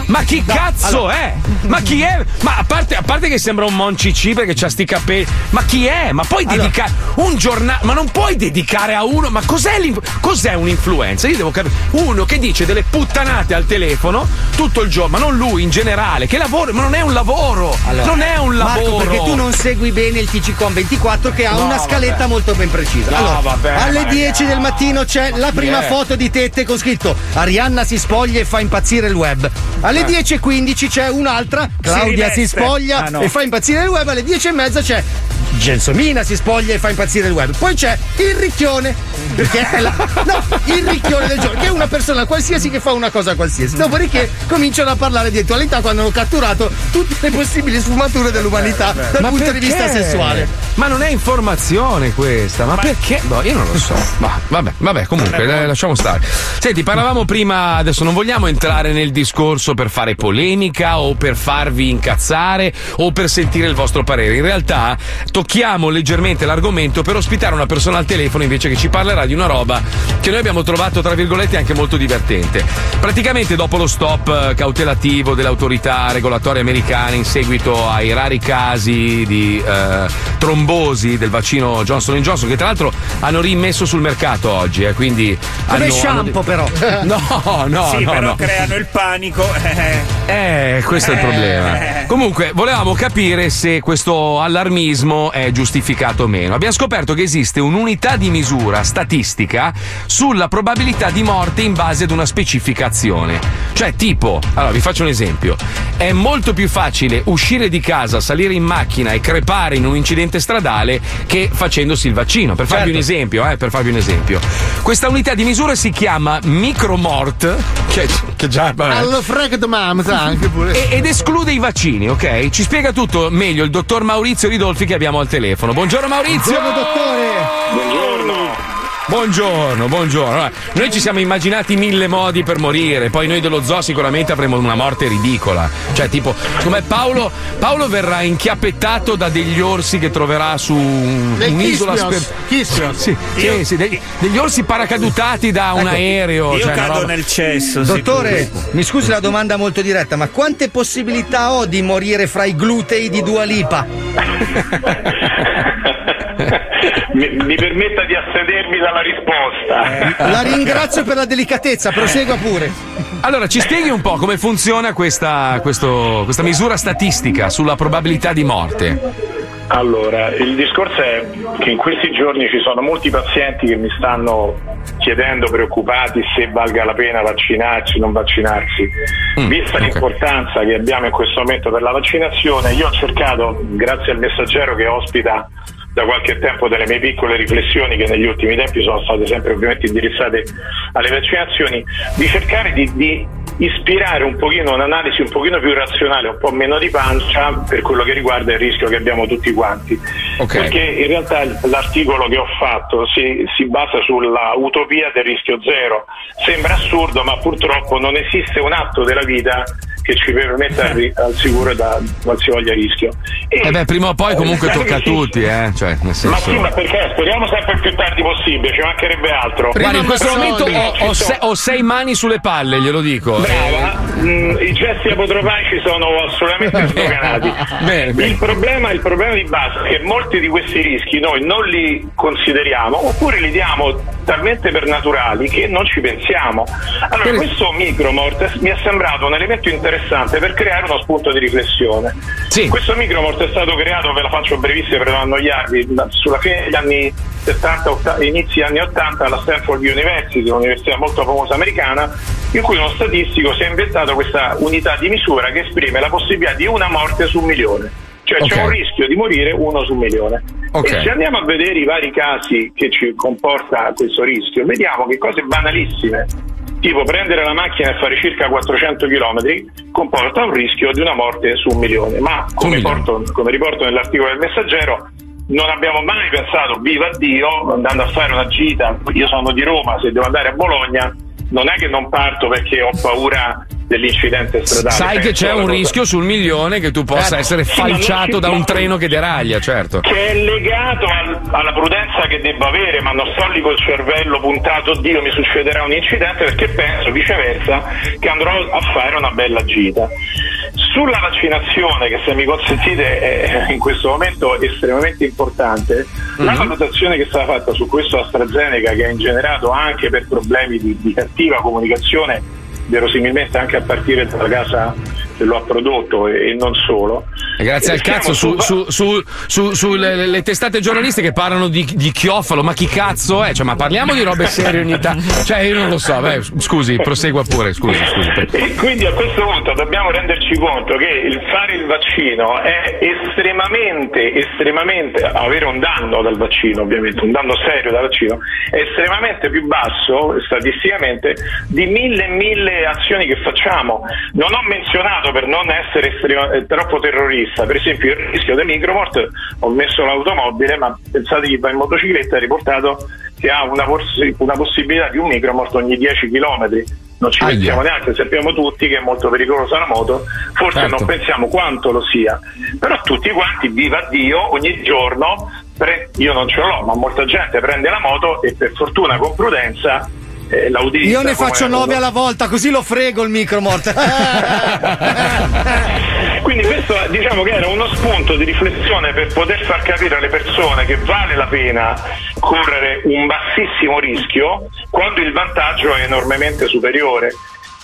Ma chi no, cazzo allora... è? Ma chi è? Ma a parte, a parte che sembra un moncici perché c'ha sti capelli. Ma chi è? Ma poi allora... dedicare un giornale. Ma non puoi dedicare a uno. Ma cos'è, cos'è un'influenza? Io devo capire. Uno che dice delle puttanate al telefono tutto il giorno, ma non lui in generale. Che lavoro? Ma non è un lavoro. Allora, non è un lavoro. Marco, perché tu non segui bene il TGCOM 24 che ha no, una scaletta vabbè. molto ben precisa. No, allora, vabbè, alle 10 del mattino c'è la prima yeah. foto di te 7 con scritto Arianna si spoglia e fa impazzire il web. Alle ah. eh. 10.15 c'è un'altra, Claudia si, si spoglia ah, no. e fa impazzire il web. Alle 10.30 c'è Gelsomina si spoglia e fa impazzire il web. Poi c'è il ricchione, perché è la, no, il ricchione del giorno, che è una persona qualsiasi che fa una cosa qualsiasi. Dopodiché cominciano a parlare di attualità quando hanno catturato tutte le possibili sfumature dell'umanità dal Ma punto di vista perché? sessuale. Ma non è informazione questa, ma, perché? Boh, io non lo so. Ma vabbè, vabbè, comunque, eh, lasciamo stare. Senti, parlavamo prima, adesso non vogliamo entrare nel discorso per fare polemica o per farvi incazzare o per sentire il vostro parere. In realtà tocchiamo leggermente l'argomento per ospitare una persona al telefono invece che ci parlerà di una roba che noi abbiamo trovato, tra virgolette, anche molto divertente. Praticamente dopo lo stop eh, cautelativo delle autorità regolatorie americane in seguito ai rari casi di eh, trombosi del vaccino Johnson Johnson, che tra l'altro hanno rimesso sul mercato oggi, eh, quindi Come hanno- shampoo, hanno- però. No, no, sì, no, però no. creano il panico. Eh, questo è il Eh. problema. Comunque, volevamo capire se questo allarmismo è giustificato o meno. Abbiamo scoperto che esiste un'unità di misura statistica sulla probabilità di morte in base ad una specifica azione. Cioè, tipo, allora vi faccio un esempio. È molto più facile uscire di casa, salire in macchina e crepare in un incidente stradale che facendosi il vaccino. Per farvi un esempio, eh, per farvi un esempio. Questa unità di misura si chiama micromort, che, che già. Allo freg mam, sa anche pure. Ed esclude i vaccini, ok? Ci spiega tutto meglio il dottor Maurizio Ridolfi che abbiamo al telefono. Buongiorno Maurizio! Buongiorno, dottore! Buongiorno! Buongiorno, buongiorno. Allora, noi ci siamo immaginati mille modi per morire, poi noi dello zoo sicuramente avremo una morte ridicola. Cioè, tipo, come Paolo, Paolo verrà inchiappettato da degli orsi che troverà su un- Dei un'isola Kispios, sper- Kispios. Sì, sì, sì, degli, degli orsi paracadutati da un Ecco, aereo. io cioè, una cado roba- nel cesso. Dottore, sicuro. mi scusi la domanda molto diretta, ma quante possibilità ho di morire fra i glutei di Dua Lipa? mi, mi permetta di assedermi dalla risposta. La ringrazio per la delicatezza, prosegua pure. Allora, ci spieghi un po' come funziona questa, questo- questa misura statistica sulla probabilità di morte? Allora, il discorso è che in questi giorni ci sono molti pazienti che mi stanno chiedendo preoccupati se valga la pena vaccinarsi o non vaccinarsi. Vista l'importanza che abbiamo in questo momento per la vaccinazione, io ho cercato, grazie al messaggero che ospita da qualche tempo delle mie piccole riflessioni che negli ultimi tempi sono state sempre ovviamente indirizzate alle vaccinazioni, di cercare di, di ispirare un pochino un'analisi un pochino più razionale, un po' meno di pancia per quello che riguarda il rischio che abbiamo tutti quanti. Perché in realtà l'articolo che ho fatto si, si basa sulla utopia del rischio zero. Sembra assurdo, ma purtroppo non esiste un atto della vita che ci permetta al, ri- al sicuro da qualsivoglia rischio. Eh beh, prima o poi comunque tocca a tutti, eh. Cioè, nel Ma senso. sì, ma perché? Speriamo sempre il più tardi possibile, ci mancherebbe altro. Guarda, in questo momento ho, ho se- ho sei mani sulle palle, glielo dico. Brava, Mm, i gesti apotropaici sono assolutamente sdoganati. Bene, bene. Il, problema, il problema di base è che molti di questi rischi noi non li consideriamo oppure li diamo talmente per naturali che non ci pensiamo. Allora, Per- questo micromort mi è sembrato un elemento interessante per creare uno spunto di riflessione. Questo micromort è stato creato, ve la faccio brevissima per non annoiarvi, sulla fine degli anni 70, otta- inizi anni 80 alla Stanford University, un'università molto famosa americana, in cui uno statistico si è inventato questa unità di misura che esprime la possibilità di una morte su un milione. Cioè c'è Ok. un rischio di morire uno su un milione. Ok. E se andiamo a vedere i vari casi che ci comporta questo rischio, vediamo che cose banalissime, tipo prendere la macchina e fare circa 400 km, comporta un rischio di una morte su un milione. Ma come, porto- come riporto nell'articolo del messaggero, non abbiamo mai pensato, viva Dio, andando a fare una gita, io sono di Roma, se devo andare a Bologna, non è che non parto perché ho paura dell'incidente stradale. Sai che c'è un cosa- rischio sul milione che tu possa Eh, essere falciato ci- da un treno che deraglia, certo. che è legato al- alla prudenza che debba avere, ma non sto lì col cervello puntato, oddio mi succederà un incidente, perché penso viceversa che andrò a fare una bella gita. Sulla vaccinazione, che se mi consentite è in questo momento estremamente importante, la Mhm. valutazione che è stata fatta su questo AstraZeneca, che ha ingenerato anche per problemi di, di cattiva comunicazione, verosimilmente anche a partire dalla casa lo ha prodotto e, e non solo, E grazie al Siamo cazzo su, su- su, su, su- sulle le testate giornalistiche parlano di, di chiofalo, ma chi cazzo è? Cioè, ma parliamo di robe serie ogni tanto. Cioè, io non lo so, beh, scusi, prosegua pure, scusi, scusi. E quindi a questo punto dobbiamo renderci conto che il fare il vaccino è estremamente, estremamente, avere un danno dal vaccino ovviamente, un danno serio dal vaccino, è estremamente più basso statisticamente di mille e mille azioni che facciamo. Non ho menzionato per non essere estrema- eh, troppo terrorista, per esempio il rischio del micromort, ho messo l'automobile, ma pensate chi va in motocicletta è riportato che ha una, possi- una possibilità di un micromort ogni 10 km. Non ci pensiamo neanche, sappiamo tutti che è molto pericolosa la moto, forse Certo. non pensiamo quanto lo sia, però tutti quanti, viva Dio, ogni giorno, pre- io non ce l'ho, ma molta gente prende la moto e per fortuna con prudenza eh, la utilizza. Io ne faccio nove alla volta, così lo frego il micromort. Quindi questo diciamo che era uno spunto di riflessione per poter far capire alle persone che vale la pena correre un bassissimo rischio quando il vantaggio è enormemente superiore.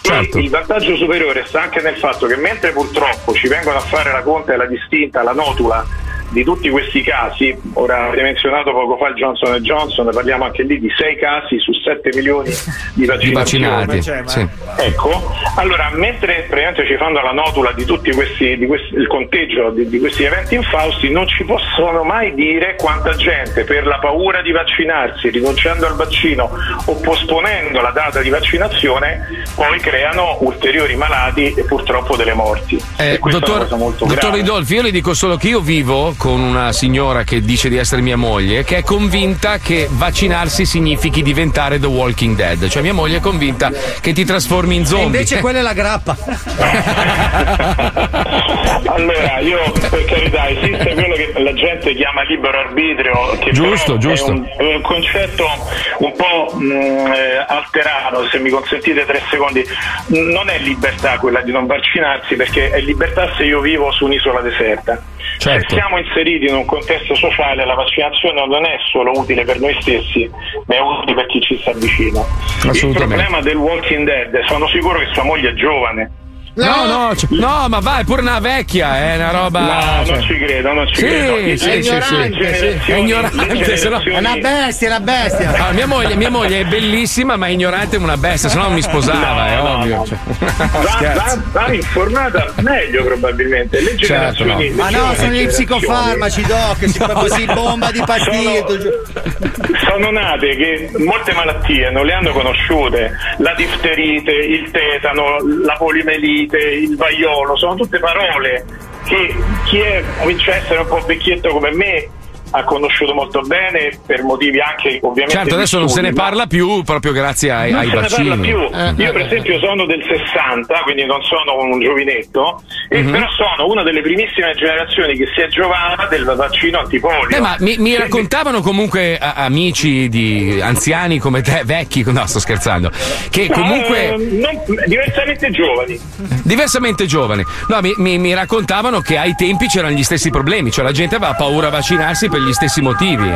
Certo. E il vantaggio superiore sta anche nel fatto che mentre purtroppo ci vengono a fare la conta e la distinta, la notula di tutti questi casi, ora avete menzionato poco fa il Johnson Johnson, parliamo anche lì di 6 casi su 7 milioni di Di vaccinazioni. vaccinati. Sì. Ecco, allora mentre praticamente ci fanno la notula di tutti questi, di questi- il conteggio di, di questi eventi infausti, non ci possono mai dire quanta gente per la paura di vaccinarsi, rinunciando al vaccino o posponendo la data di vaccinazione, poi creano ulteriori malati e purtroppo delle morti. Eh, e dottor, una cosa molto dottor. Ridolfi, io le dico solo che io vivo con una signora che dice di essere mia moglie, che è convinta che vaccinarsi significhi diventare The Walking Dead. Cioè, mia moglie è convinta che ti trasformi in E zombie. invece quella è la grappa. Allora, io per carità, esiste quello che la gente chiama libero arbitrio, che Giusto, giusto. È, un, un concetto un po' mh, eh, alterato, se mi consentite tre secondi. Non è libertà quella di non vaccinarsi, perché è libertà se io vivo su un'isola deserta. Certo. Se siamo inseriti in un contesto sociale, la vaccinazione non è solo utile per noi stessi, ma è utile per chi ci sta vicino. Il problema del Walking Dead, sono sicuro che sua moglie è giovane. No, no, c- no, ma vai, è pure una vecchia, è una roba. No, cioè- non ci credo, non ci Sì, credo. sì, sì, sì. Generazioni- È ignorante, se no- È una bestia, è una bestia. Ah, mia, moglie, mia moglie è bellissima, ma è ignorante come una bestia, se no non mi sposava, No, è no, ovvio. no. cioè. Va, va- va informata meglio probabilmente. Le Certo, no. le Ma no, sono gli psicofarmaci, doc, si fa così bomba di pastiglie. Sono nate che molte malattie non le hanno conosciute, la difterite, il tetano, la polimelite, il vaiolo, sono tutte parole che chi è, comincia a essere un po' vecchietto come me ha conosciuto molto bene per motivi anche ovviamente Certo, adesso non se ne parla più proprio grazie ai, non ai se ne vaccini. parla più. Eh, Io, eh, per esempio, sono del 60, quindi non sono un giovinetto, e Mhm. però sono una delle primissime generazioni che si è giovata del vaccino antipolio. Beh, ma mi, mi raccontavano comunque a- amici di anziani come te, vecchi, no, sto scherzando, che No, comunque eh, non- diversamente giovani. diversamente giovani, no, mi, mi- mi raccontavano che ai tempi c'erano gli stessi problemi, cioè la gente aveva paura a vaccinarsi per gli stessi motivi.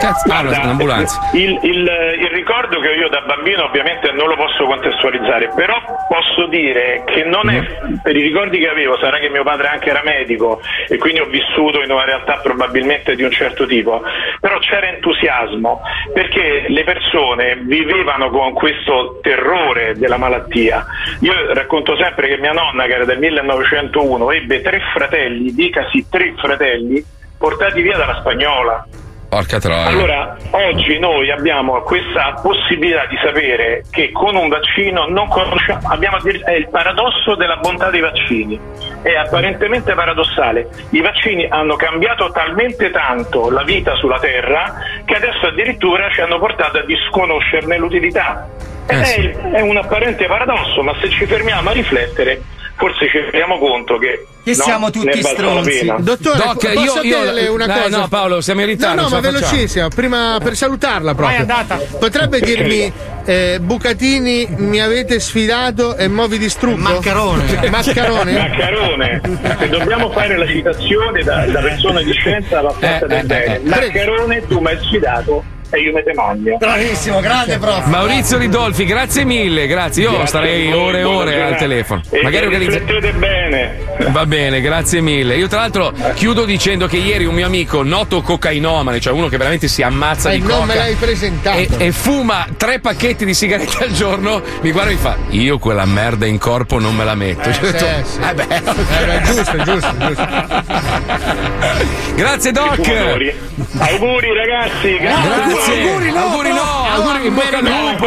Cazzo, ah, Guarda, un'ambulanza. Il, il- il ricordo che io da bambino ovviamente non lo posso contestualizzare, però posso dire che non è per i ricordi che avevo, sarà che mio padre anche era medico e quindi ho vissuto in una realtà probabilmente di un certo tipo, però c'era entusiasmo perché le persone vivevano con questo terrore della malattia. Io racconto sempre che mia nonna, che era del 1901, ebbe tre fratelli, dicasi tre fratelli, portati via dalla spagnola. Porca troia. Allora, oggi noi abbiamo questa possibilità di sapere che con un vaccino non conosciamo, abbiamo è il paradosso della bontà dei vaccini. È apparentemente paradossale. I vaccini hanno cambiato talmente tanto la vita sulla Terra che adesso addirittura ci hanno portato a disconoscerne l'utilità. Ed Eh, è, sì. il- è un apparente paradosso, ma se ci fermiamo a riflettere, forse ci rendiamo conto che, Che no, siamo tutti è stronzi. Dottore, Doc, posso io- io- una eh, cosa? no, Paolo, siamo in ritardo, No, no, ma velocissima, prima per salutarla proprio. Vai, andata. Potrebbe dirmi eh, Bucatini mi avete sfidato e mo vi distruggo? Maccarone. Maccarone? Maccarone, se dobbiamo fare la citazione da, da persona di scienza alla forza Eh, del eh, bene, eh. Maccarone tu mi hai sfidato e io me te magno. Bravissimo, grande prof. Maurizio Ridolfi, grazie mille, grazie. Io Grazie starei voi, ore e ore al telefono. E Magari organizza- riflettete bene. Va bene, grazie mille. Io tra l'altro chiudo dicendo che ieri un mio amico, noto cocainomane, cioè uno che veramente si ammazza E di non coca me l'hai presentato. e, e fuma tre pacchetti di sigarette al giorno, mi guarda e mi fa: Io quella merda in corpo non me la metto. Eh, ho detto, sì, sì. "Eh beh, Eh, beh, giusto, giusto, giusto. Grazie Doc. Auguri ragazzi, Grazie. Auguri no, auguri no, no, auguri in bocca al lupo.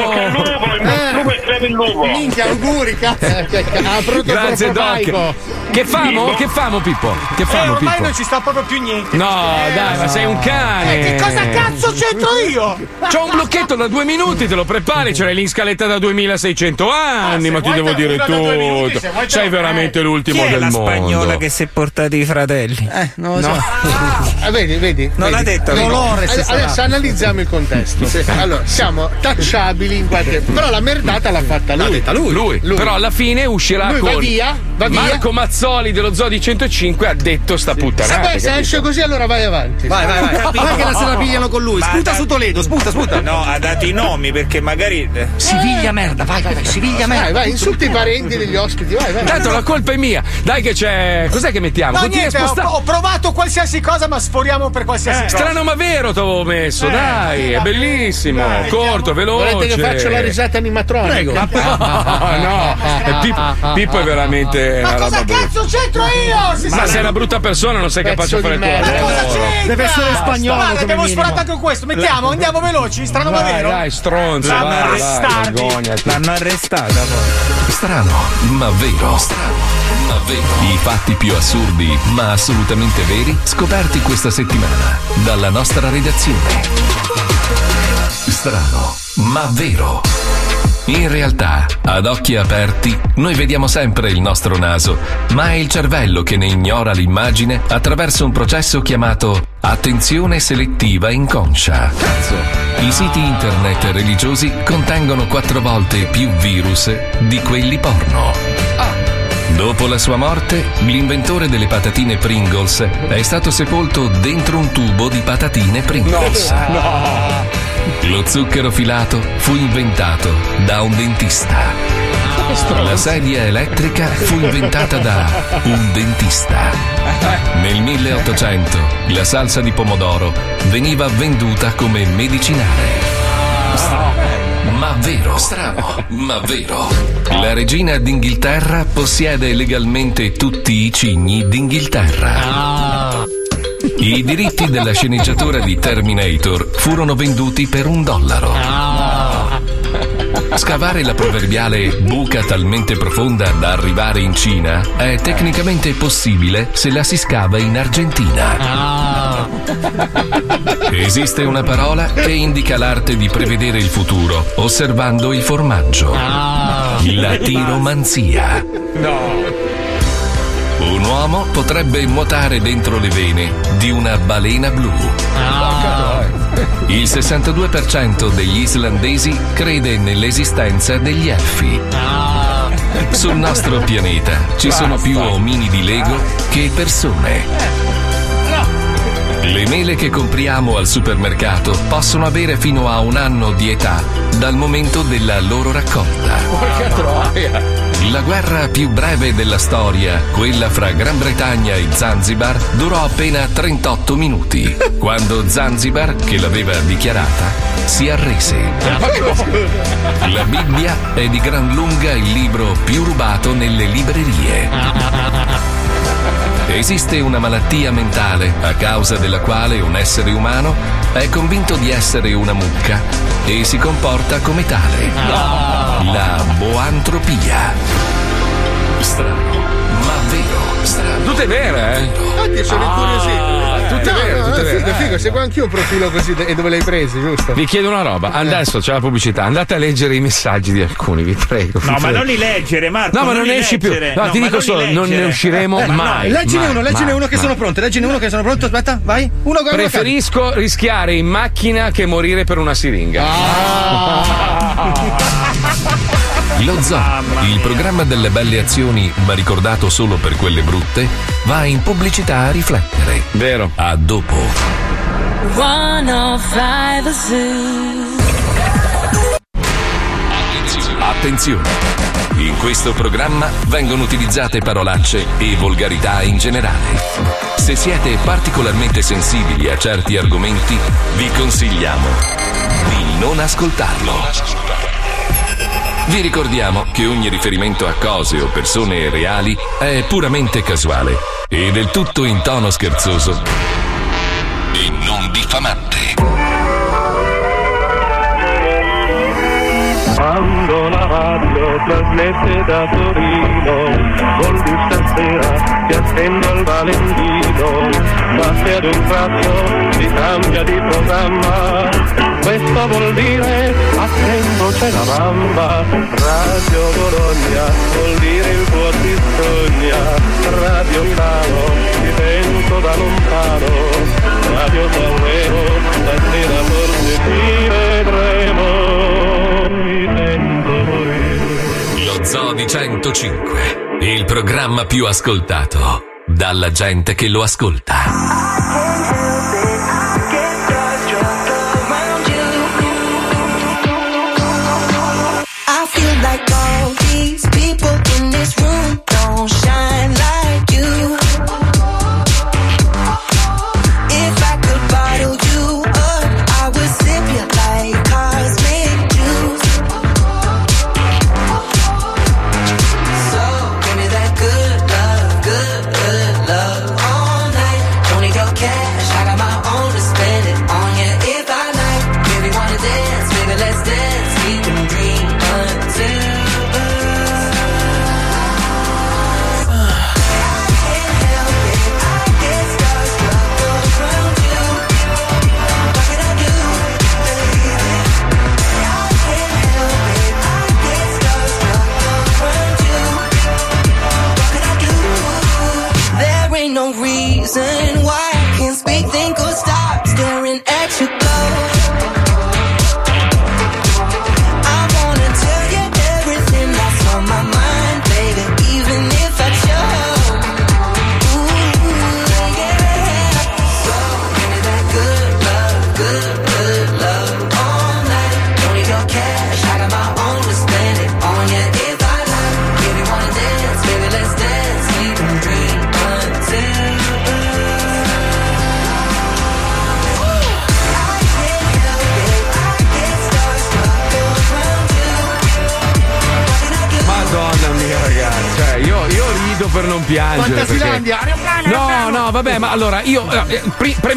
lupo e creme il lupo. Minchia, auguri, cazzo. Eh, Grazie Doc. Che famo? Che famo Pippo? Che Eh, famo ormai Pippo? non ci sta proprio più niente. No, dai, ma sei un cane. Eh, che cosa cazzo c'entro io? C'ho un blocchetto da due minuti, te lo prepari, ce l'hai lì in scaletta da 2600 anni, ma ti devo dire tutto. Sei veramente l'ultimo Chi è del la mondo. spagnola che si è portati i fratelli? Eh, non lo so. Ah, vedi, vedi. Non vedi. l'ha detto. Dolores adesso analizziamo il contesto. Allora, siamo tacciabili in qualche. Però la merdata l'ha fatta lui. Lui. Però alla fine uscirà Lui con va via, va via. Marco Mazzoli dello Zodi 105 ha detto sta puttanata. Vabbè, se capito? esce così, allora vai avanti. Vai, vai, vai. Vai che la se la pigliano con lui. Sputa da- su Toledo, sputa, sputa. No, ha dato i nomi perché magari. eh, Siviglia merda, vai, vai, vai. Siviglia Vai, merda. vai, insulti i parenti degli ospiti, vai, vai. Tanto la colpa è mia. Dai che c'è. Cos'è che mettiamo? No, niente, a ho, spostare. ho provato qualsiasi cosa, ma sforiamo per qualsiasi cosa. Strano ma vero t'avevo messo, Eh, dai, è vabbè. bellissimo, Dai, corto, veloce. Volete che faccia la risata animatronica? Prego. No, no, e Pippo, Pippo è veramente Ma cosa cazzo c'entro io? Si Ma sei una brutta persona, non sei capace a fare di il tuo c'entra? Deve essere spagnolo Guarda, abbiamo sforato anche questo. Mettiamo, andiamo veloci. Strano ma vero? dai, stronzo, L'hanno vergognati. L'hanno arrestata. Strano, ma vero. Strano, ma vero. I fatti più assurdi, ma assolutamente veri, scoperti questa settimana dalla nostra redazione. Strano, ma vero. In realtà, ad occhi aperti, noi vediamo sempre il nostro naso, ma è il cervello che ne ignora l'immagine attraverso un processo chiamato attenzione selettiva inconscia. I siti internet religiosi contengono quattro volte più virus di quelli porno. Dopo la sua morte, l'inventore delle patatine Pringles è stato sepolto dentro un tubo di patatine Pringles. Lo zucchero filato fu inventato da un dentista. La sedia elettrica fu inventata da un dentista. Nel 1800 la salsa di pomodoro veniva venduta come medicinale. Ma vero, strano, ma vero. La regina d'Inghilterra possiede legalmente tutti i cigni d'Inghilterra. I diritti della sceneggiatura di Terminator furono venduti per un dollaro. Scavare la proverbiale buca talmente profonda da arrivare in Cina è tecnicamente possibile se la si scava in Argentina. Esiste una parola che indica l'arte di prevedere il futuro osservando il formaggio. La tiromanzia. Un uomo potrebbe nuotare dentro le vene di una balena blu. Il 62% degli islandesi crede nell'esistenza degli elfi. Sul nostro pianeta ci sono più ominidi Lego che persone. Le mele che compriamo al supermercato possono avere fino a un anno di età dal momento della loro raccolta. La guerra più breve della storia, quella fra Gran Bretagna e Zanzibar, durò appena 38 minuti, quando Zanzibar, che l'aveva dichiarata, si arrese. La Bibbia è di gran lunga il libro più rubato nelle librerie. Esiste una malattia mentale a causa della quale un essere umano è convinto di essere una mucca e si comporta come tale. La boantropia. Strano, ma vero. Strano. Tutte vere, eh? Infatti sono incuriosito. Tutte No, vere, no, tutte no, vere. Figo, figo, seguo anch'io un profilo così e dove l'hai preso, giusto? Vi chiedo una roba, adesso c'è la pubblicità, andate a leggere i messaggi di alcuni, vi prego. No, ma non li leggere, Marco. No, ma non ne esci più. No, ti dico solo, non ne usciremo Eh, ma mai. no. Leggine mai, uno, leggine mai, uno che mai. sono pronto, leggine uno che sono pronto, aspetta, vai. Uno guarda Preferisco rischiare in macchina che morire per una siringa. Lo Zoo, il programma delle belle azioni, ma ricordato solo per quelle brutte, va in pubblicità a riflettere. Vero. A dopo. 105 The Zoo. Attenzione! In questo programma vengono utilizzate parolacce e volgarità in generale. Se siete particolarmente sensibili a certi argomenti, vi consigliamo di non ascoltarlo. Vi ricordiamo che ogni riferimento a cose o persone reali è puramente casuale e del tutto in tono scherzoso e non diffamante. Quando la radio trasmette da Torino, dire stasera ti attendo al Valentino, ma se ad un tratto si cambia di programma, questo vuol dire attento c'è la mamma, Radio Bologna vuol dire il cuore ti sogna, Radio Milano ti sento da lontano, Radio Sanremo stasera forse ti vedremo. Lo Zoo di 105, il programma più ascoltato dalla gente che lo ascolta.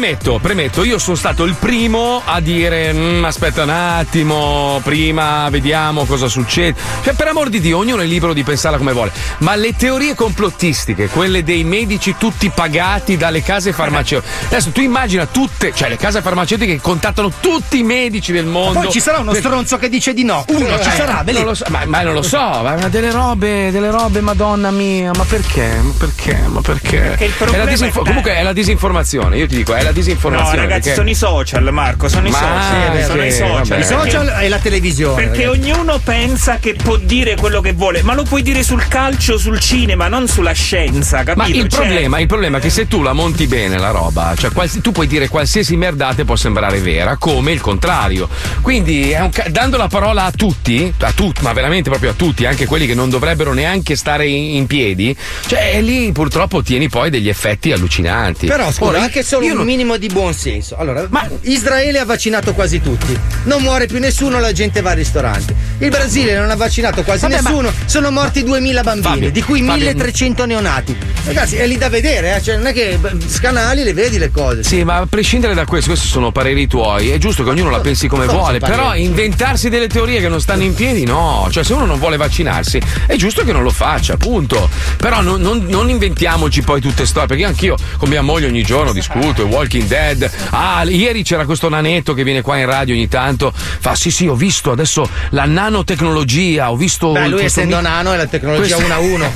Premetto, premetto, io sono stato il primo a dire "Mm, aspetta un attimo, prima vediamo cosa succede. Cioè, per amor di Dio, ognuno è libero di pensarla come vuole. Ma le teorie complottistiche, quelle dei medici tutti pagati dalle case farmaceutiche. Adesso tu immagina tutte, cioè le case farmaceutiche che contattano tutti i medici del mondo. Poi ci sarà uno Per- stronzo che dice di no. Uno ci eh, sarà, non belissimo. lo so, ma, ma non lo so, ma, ma delle robe, delle robe, madonna mia, ma perché? Ma perché? Ma perché? Perché il È disinfo- è- comunque è la disinformazione, io ti dico, è la No, disinformazione. ragazzi, perché- sono i social, Marco, sono i Ma social. sì, sono sì, i social. I social e la televisione. Perché ragazzi. ognuno pensa che può dire quello che vuole, ma lo puoi dire sul calcio, sul cinema, non sulla scienza, capito? Ma il Cioè, problema, il problema è che se tu la monti bene la roba, cioè quals- tu puoi dire qualsiasi merdata e può sembrare vera, come il contrario. Quindi è un ca- dando la parola a tutti, a tutti, ma veramente proprio a tutti, anche quelli che non dovrebbero neanche stare in, in piedi, cioè lì purtroppo ottieni poi degli effetti allucinanti. Però scusa, Ora, anche solo un non- minimo di buon senso. Allora, Israele ha vaccinato quasi tutti. Non muore più nessuno, la gente va al ristorante. Il Brasile non ha vaccinato quasi Vabbè, ma- nessuno, sono morti 2000 bambini, Fabio, di cui Fabio- 1300 neonati. Ragazzi, è lì da vedere, eh? cioè non è che scanali le vedi le cose. Sì, ma a prescindere da questo, questi sono pareri tuoi, è giusto che ognuno la pensi come vuole, però inventarsi delle teorie che non stanno in piedi, no. Cioè, se uno non vuole vaccinarsi, è giusto che non lo faccia, punto. Però non, non- non inventiamoci poi tutte storie, perché anch'io con mia moglie ogni giorno discuto, Walking Dead. Ah, ieri c'era questo nanetto che viene qua in radio ogni tanto, fa sì sì, ho visto adesso la nanotecnologia, ho visto... Beh, lui essendo mi- nano è la tecnologia questo- 1 a 1.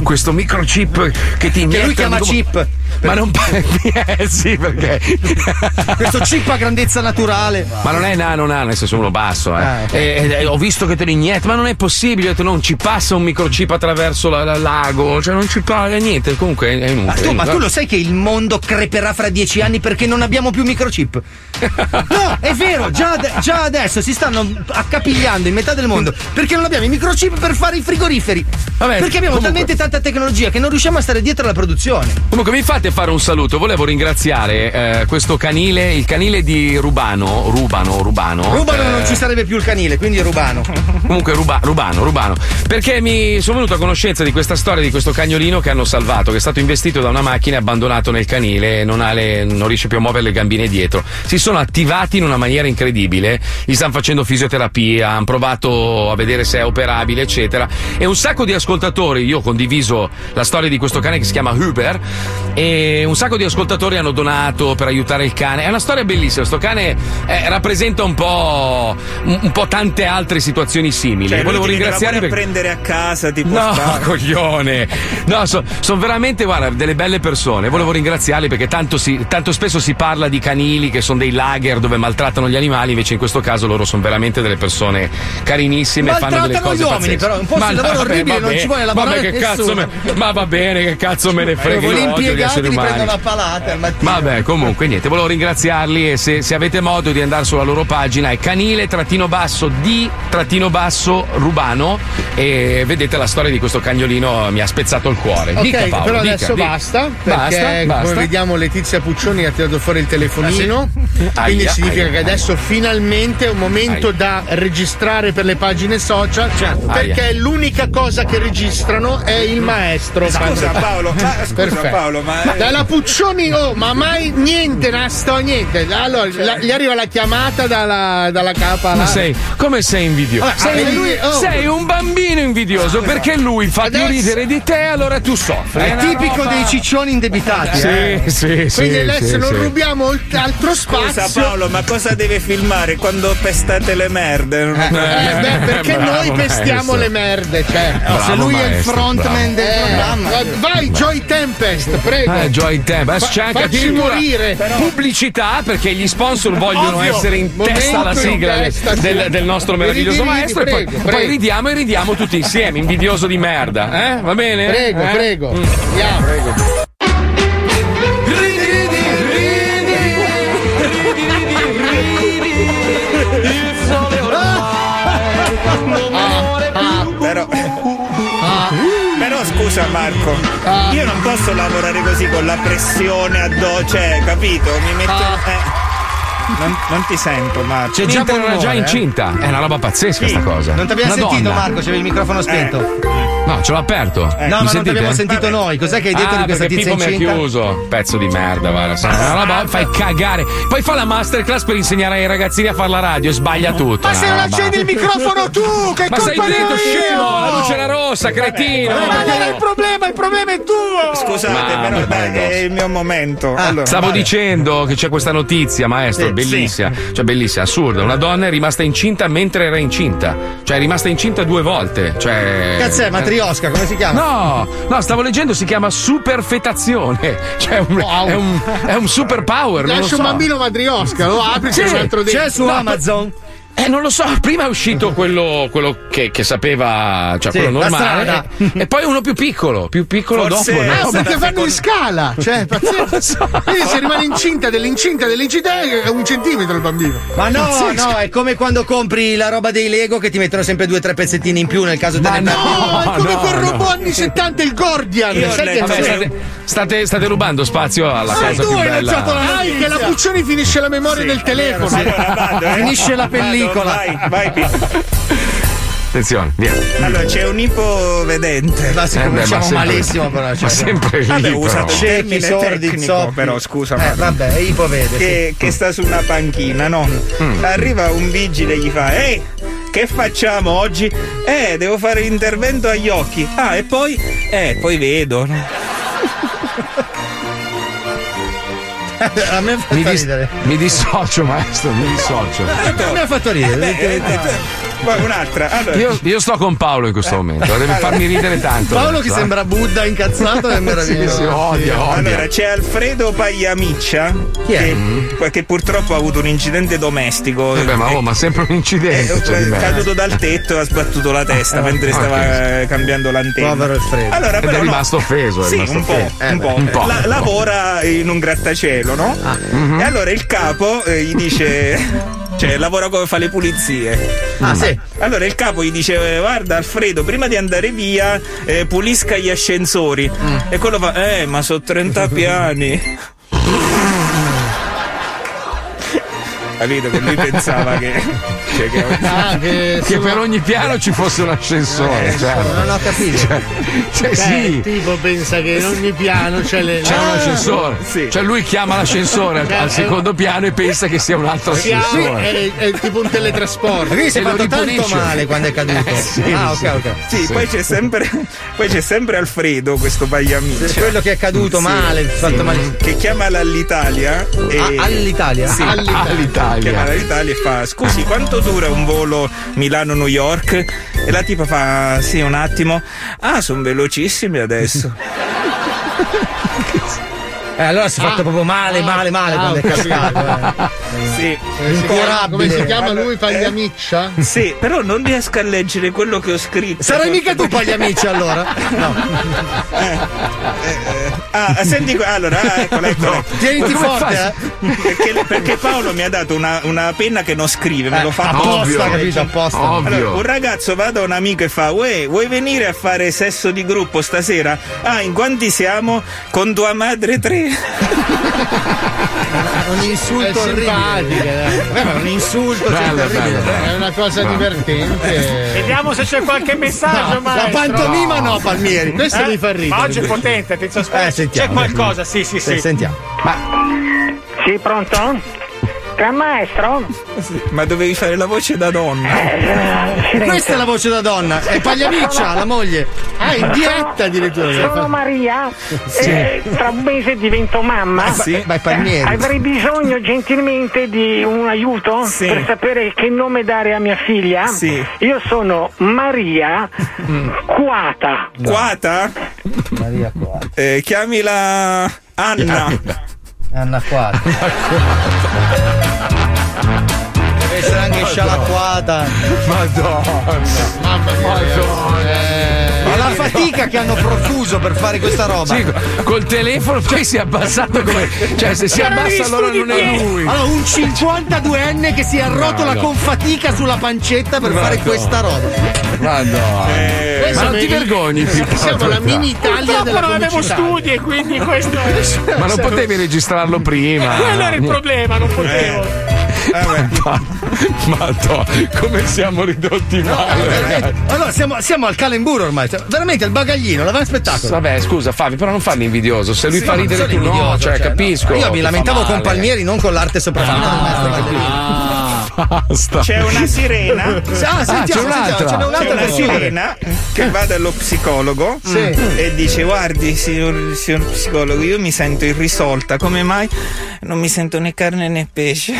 questo microchip che ti Che inietta lui chiama come- chip. Ma non eh sì, perché Questo chip a grandezza naturale. Ma non è nano nano, nel senso uno basso, eh. Ah, ok. E- e- ho visto che te lo inietti, ma non è possibile, ho detto, non ci passa un microchip attraverso la- la- l'ago, cioè non ci passa niente, comunque è inutile. Ma tu, ma tu lo sai che il mondo creperà fra dieci anni perché non abbiamo più microchip? No, è vero, già, già adesso si stanno accapigliando in metà del mondo perché non abbiamo i microchip per fare i frigoriferi. Vabbè, perché abbiamo comunque- talmente tanta tecnologia che non riusciamo a stare dietro alla produzione. Comunque mi fate fare un saluto, volevo ringraziare eh, questo canile, il canile di Rubano, Rubano, Rubano. Rubano eh, non ci sarebbe più il canile, quindi rubano. Comunque ruba- rubano, rubano. Perché mi sono venuto a conoscenza di questa storia di questo cagnolino che hanno salvato, che è stato investito da una macchina e abbandonato nel canile e non, ha le- non riesce più a muovere le gambine dietro. Si sono attivati in una maniera incredibile, gli stanno facendo fisioterapia, hanno provato a vedere se è operabile, eccetera. E un sacco di ascoltatori, io ho condiviso la storia di questo cane che si chiama Huber, e un sacco di ascoltatori hanno donato per aiutare il cane. È una storia bellissima, questo cane eh, rappresenta un po', un, un po' tante altre situazioni simili. Cioè, E volevo a perché. prendere a casa, tipo No, coglione! No, sono veramente, guarda, delle belle persone. Volevo ringraziarli perché tanto, si- tanto spesso si parla di canili che sono dei lager dove maltrattano gli animali, invece in questo caso loro sono veramente delle persone carinissime, fanno delle cose gli uomini, pazzesche. però, un posto di lavoro vabbè, orribile, non vabbè, ci vuole lavorare Vabbè, che nessuno. cazzo me- ma va bene, che cazzo me ne frega Gli io odio gli esseri umani. Vabbè, comunque niente, volevo ringraziarli e se, se avete modo di andare sulla loro pagina è canile trattino basso di trattino basso rubano e vedete la storia di questo cagnolino mi ha spezzato il cuore. Ok, dica Paolo, però dica, adesso dica. basta, perché Basta, basta. come vediamo Letizia Puccioni ha tirato fuori il telefonino, Ah, sì? quindi Aia, significa aia, che aia. adesso finalmente è un momento Aia. da registrare per le pagine social, perché Aia. l'unica cosa che registrano è il maestro. Scusa, Paolo, ma- scusa, Perfetto. Paolo, ma- Dalla Puccioni, oh, ma mai niente, nasto, niente. Allora, la- gli arriva la chiamata dalla, dalla capa. Ma là. sei, come sei invidioso? Vabbè, sei, lui- oh. sei un bambino invidioso perché lui fa più Adesso- ridere di te, allora tu soffri. È una tipico roba- dei ciccioni indebitati. Sì, eh. sì, sì. Quindi adesso sì, non sì. rubiamo alt- altro spazio. Scusa Paolo, ma cosa deve filmare quando pestate le merde? Ho Eh, beh, perché bravo, noi pestiamo maestro. le merde, cioè. Bravo, se lui è il maestro, frontman bravo. del Eh, programma. Vai, Joy Tempest, prego. Eh, Joy Temp. Adesso Fa- c'è anche addirittura morire. pubblicità perché gli sponsor vogliono Ovvio. essere in Momento testa alla in sigla del- testa, del, del nostro meraviglioso Ridi, ridi, maestro e poi, prego, poi prego. ridiamo e ridiamo tutti insieme, invidioso di merda. Eh? Va bene? Prego, Eh? prego. Mm. Andiamo. Però, scusa Marco, io non posso lavorare così con la pressione addosso, cioè, capito? Mi metto. eh. Non, non ti sento, Marco. C'è già era già incinta. È una roba pazzesca sta cosa. Non ti abbiamo Una sentito, donna. Marco, c'avevi il microfono spento. No, ce l'ho aperto. No, Mi ma non ti sentite? abbiamo sentito noi. Cos'è che hai detto ah, di questa perché tizia Pippo mi ha incinta? chiuso. Pezzo di merda, guarda. Una roba, fai cagare. Poi fa la masterclass per insegnare ai ragazzini a fare la radio e sbaglia tutto. Ma se non accendi il microfono tu, che Ma sei colpa ne dritto, scemo! La luce era rossa, cretino! Ma non è il problema, il problema è tuo! Scusate, Ma- però è il mio momento. allora, Ah, Stavo vale. dicendo che c'è questa notizia, maestro, Sì, bellissima. Cioè, bellissima, assurda. Una donna è rimasta incinta mentre era incinta. Cioè, è rimasta incinta due volte. Cioè. Cazzo è, matriosca, come si chiama? No, no, stavo leggendo, si chiama superfetazione. Cioè, un- Wow. è, un, è un superpower. Lascia so. un bambino madriosca, lo apri Sì, c'è un altro dentro. C'è su No, Amazon. Eh, non lo so, prima è uscito quello, quello che, che sapeva, cioè Sì, quello normale. E, e poi uno più piccolo, più piccolo Forse- dopo. Ah, no? Ah, perché fanno in scala, cioè, pazzesco. Quindi se rimane incinta dell'incinta dell'incinta è un centimetro il bambino. Ma no, Pazzesco. no, è come quando compri la roba dei Lego che ti mettono sempre due o tre pezzettini in più nel caso te Ma ne no, No, è come no, quel no. robot anni 70, il Gordian. Io letto- Vabbè, state, state, state rubando spazio alla Sai, cosa tu più hai bella. lanciato la Dai, che la Puccioni finisce la memoria del telefono. Vado, eh. Finisce la Vado, pellicola. vai, vai. Attenzione, via. Allora, c'è un ipovedente. Ma si Eh, beh, cominciamo ma sempre- malissimo però. Ma Cioè, sempre lì. Vabbè, il Ciechi, sordi, tecnico, zoppi. però scusa. Eh, vabbè, ipovede. che, che sta su una panchina, no? Mm. Arriva un vigile e gli fa: Ehi, che facciamo oggi? Eh, devo fare l'intervento agli occhi. Ah, e poi? Eh, poi vedo. A me ha fatto Mi, dis- ridere. mi dissocio, maestro, mi dissocio. A me ha fatto ridere. Eh, eh, eh, Poi un'altra. Allora, Io, io sto con Paolo in questo momento, deve Allora. farmi ridere tanto. Paolo che eh. sembra Buddha incazzato è meraviglioso. Sì, sì, odio, odio. Allora, c'è Alfredo Pagliamiccia che, che purtroppo ha avuto un incidente domestico. Vabbè, ma, oh, ma sempre un incidente. cioè, è me. caduto dal tetto e ha sbattuto la testa Ah, mentre ok. stava eh, cambiando l'antenna. Povero Alfredo. Allora, Ed però, è no. rimasto offeso. È Sì, rimasto un po', offeso. Eh, un po'. un po'. La- lavora in un grattacielo, no? Mhm. E allora il capo eh, gli dice. Cioè, lavora come fa le pulizie. Ah, sì. Allora il capo gli dice: Guarda, Alfredo, prima di andare via, eh, pulisca gli ascensori. Mm. E quello fa: Eh, ma sono 30 piani. Capito che lui pensava che. Cioè, che Ah, che, Che per ogni piano ci fosse un ascensore. Eh, certo. non ho capito. Cioè, cioè, sì. tipo pensa che in ogni piano c'è le. C'è un Ah, ascensore. sì. Cioè lui chiama l'ascensore al, Cioè, al è- secondo piano e pensa che sia un altro Sì, ascensore. è, è tipo un teletrasporto. Quindi si è fatto tanto male quando è caduto. Eh, sì, ah, sì. ok, ok. Sì, poi c'è sempre poi c'è sempre Alfredo, questo pagliamicio. Quello che è caduto male, fatto male. Che chiama l'Alitalia e Ah, all'Italia? Sì, All'Italia. Chiama l'Alitalia e fa: Scusi, quanto dura un volo Milano-New York? E la tipa fa: Sì, un attimo. Ah, sono velocissimi adesso. Eh, allora si è fatto proprio male, male, male quando è cascato. Sì. Incurabile. Come si chiama lui? Pagliamiccia? Sì, però non riesco a leggere quello che ho scritto. Sarai mica tu Pagliamici allora? No. Ah, senti, qua- allora, ah, eccola, eccola. Tieniti Ma come forte, eh. Perché, perché Paolo mi ha dato una, una penna che non scrive, me lo fa apposta, ovvio. capito? Apposta. Ovvio. Allora, un ragazzo va da un amico e fa: Uè, vuoi venire a fare sesso di gruppo stasera? Ah, in quanti siamo? Con tua madre tre. Un insulto È orribile. Eh, ma è un insulto cioè, Bello, bello. È una cosa divertente. Vediamo se c'è qualche messaggio, La maestro. pantomima no, Palmieri. Questo Eh? mi fa ridere. Ma oggi è potente, aspetta. Eh, sentiamo. C'è qualcosa, sì, sì, sì. Sì, Sentiamo. Sì, pronto? Gran maestro? Ma dovevi fare la voce da donna. Eh, Questa è la voce da donna. È Pagliamiccia, la moglie. Ah, in diretta addirittura. Sono Maria, eh, tra un mese divento mamma. Sì. Vai Palmieri. Avrei bisogno gentilmente di un aiuto Sì. per sapere che nome dare a mia figlia. Sì. Io sono Maria Quata. Quata? Maria qua. Eh, chiamila Anna. Anna qua. Deve essere anche scialacquata. Madonna. Mamma mia. Ma la fatica che hanno profuso per fare questa roba. Sì, col telefono poi si è abbassato come. Cioè, se si Erano abbassa allora non è lui. Allora, un 52enne che si arrotola No, no. con fatica sulla pancetta per fare Madonna. questa roba. Madonna. Eh, Ma non ti vergogni più. Siamo la mini Italia Purtroppo della non avevo studi e quindi questo è... Ma non potevi registrarlo prima. Quello era il problema, non potevo. Madonna, come siamo ridotti male. Veramente. Allora, siamo, siamo al calemburo ormai. Cioè, Veramente il bagaglino, l'avevamo spettacolo. Vabbè, scusa, Fabi, però non farmi invidioso. Se lui Sì, fa ma ridere tu, no, cioè, cioè, no. capisco. Io mi lamentavo con male. Palmieri, non con l'arte del maestro Calderino. Basta. C'è una sirena. Ah, sentiamo, c'è sentiamo, un'altra. C'è un'altra una per chiudere. sirena che va dallo psicologo e dice guardi signor, signor psicologo io mi sento irrisolta come mai non mi sento né carne né pesce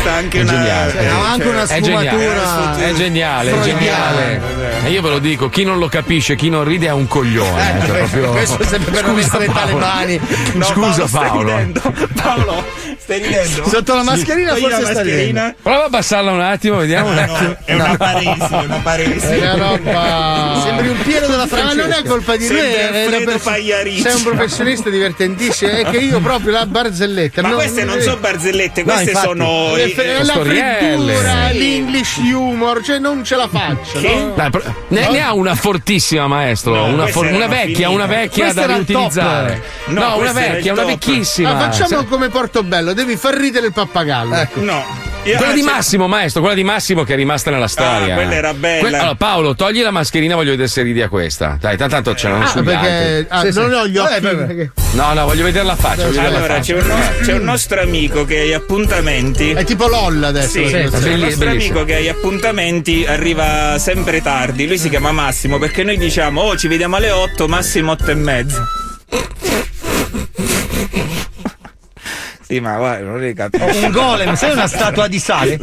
questa anche È una geniale. cioè, Ha anche una È geniale, sfumatura. è geniale, è geniale. E io ve lo dico, chi non lo capisce, chi non ride è un coglione. Eh, cioè, proprio- Questo è sempre per non Scusa, essere Paolo. talebani. No, Scusa Paolo. Paolo stai ridendo Sotto la mascherina la forse sta ridendo. mascherina Prova a abbassarla un attimo, vediamo un No, attimo. no, è una paresi è una paresi È una roba. Sembri un pieno della Ma Francesca. non è colpa di lui, Sembra Alfredo Pagliaricci. sei un professionista divertentissimo. È che io proprio la barzelletta. ma no, queste non sono barzellette queste infatti. sono le eh, la storielle. freddura, l'English humor, cioè non ce la faccio. No? Dai, pro- ne, ne ha una fortissima, maestro. No, una, for- una vecchia, una vecchia Questa da riutilizzare. top. No, No, una vecchia, una vecchissima. Ma facciamo come Portobello, devi far ridere il pappagallo. Ecco. no Io- Quella ah, di Massimo, maestro, quella di Massimo che è rimasta nella storia. quella era bella. allora, Paolo, togli la mascherina, voglio vedere se ridi a questa. Dai, tanto, tanto ce l'hanno Ah, sugli perché altri. ah, Sì, sì. non ho gli occhi. Vabbè, vabbè. perché- No, no, voglio vedere la faccia. Vedere la allora faccia. c'è un, nos- c'è un nostro amico che ai appuntamenti È tipo LOL adesso. Sì, lo c'è un nostro bellissimo. amico che agli appuntamenti arriva sempre tardi. Lui si chiama Massimo perché noi diciamo: Oh, ci vediamo alle 8, massimo 8 e mezzo. Sì, ma guarda, non le capisce. Un golem, sei una statua di sale?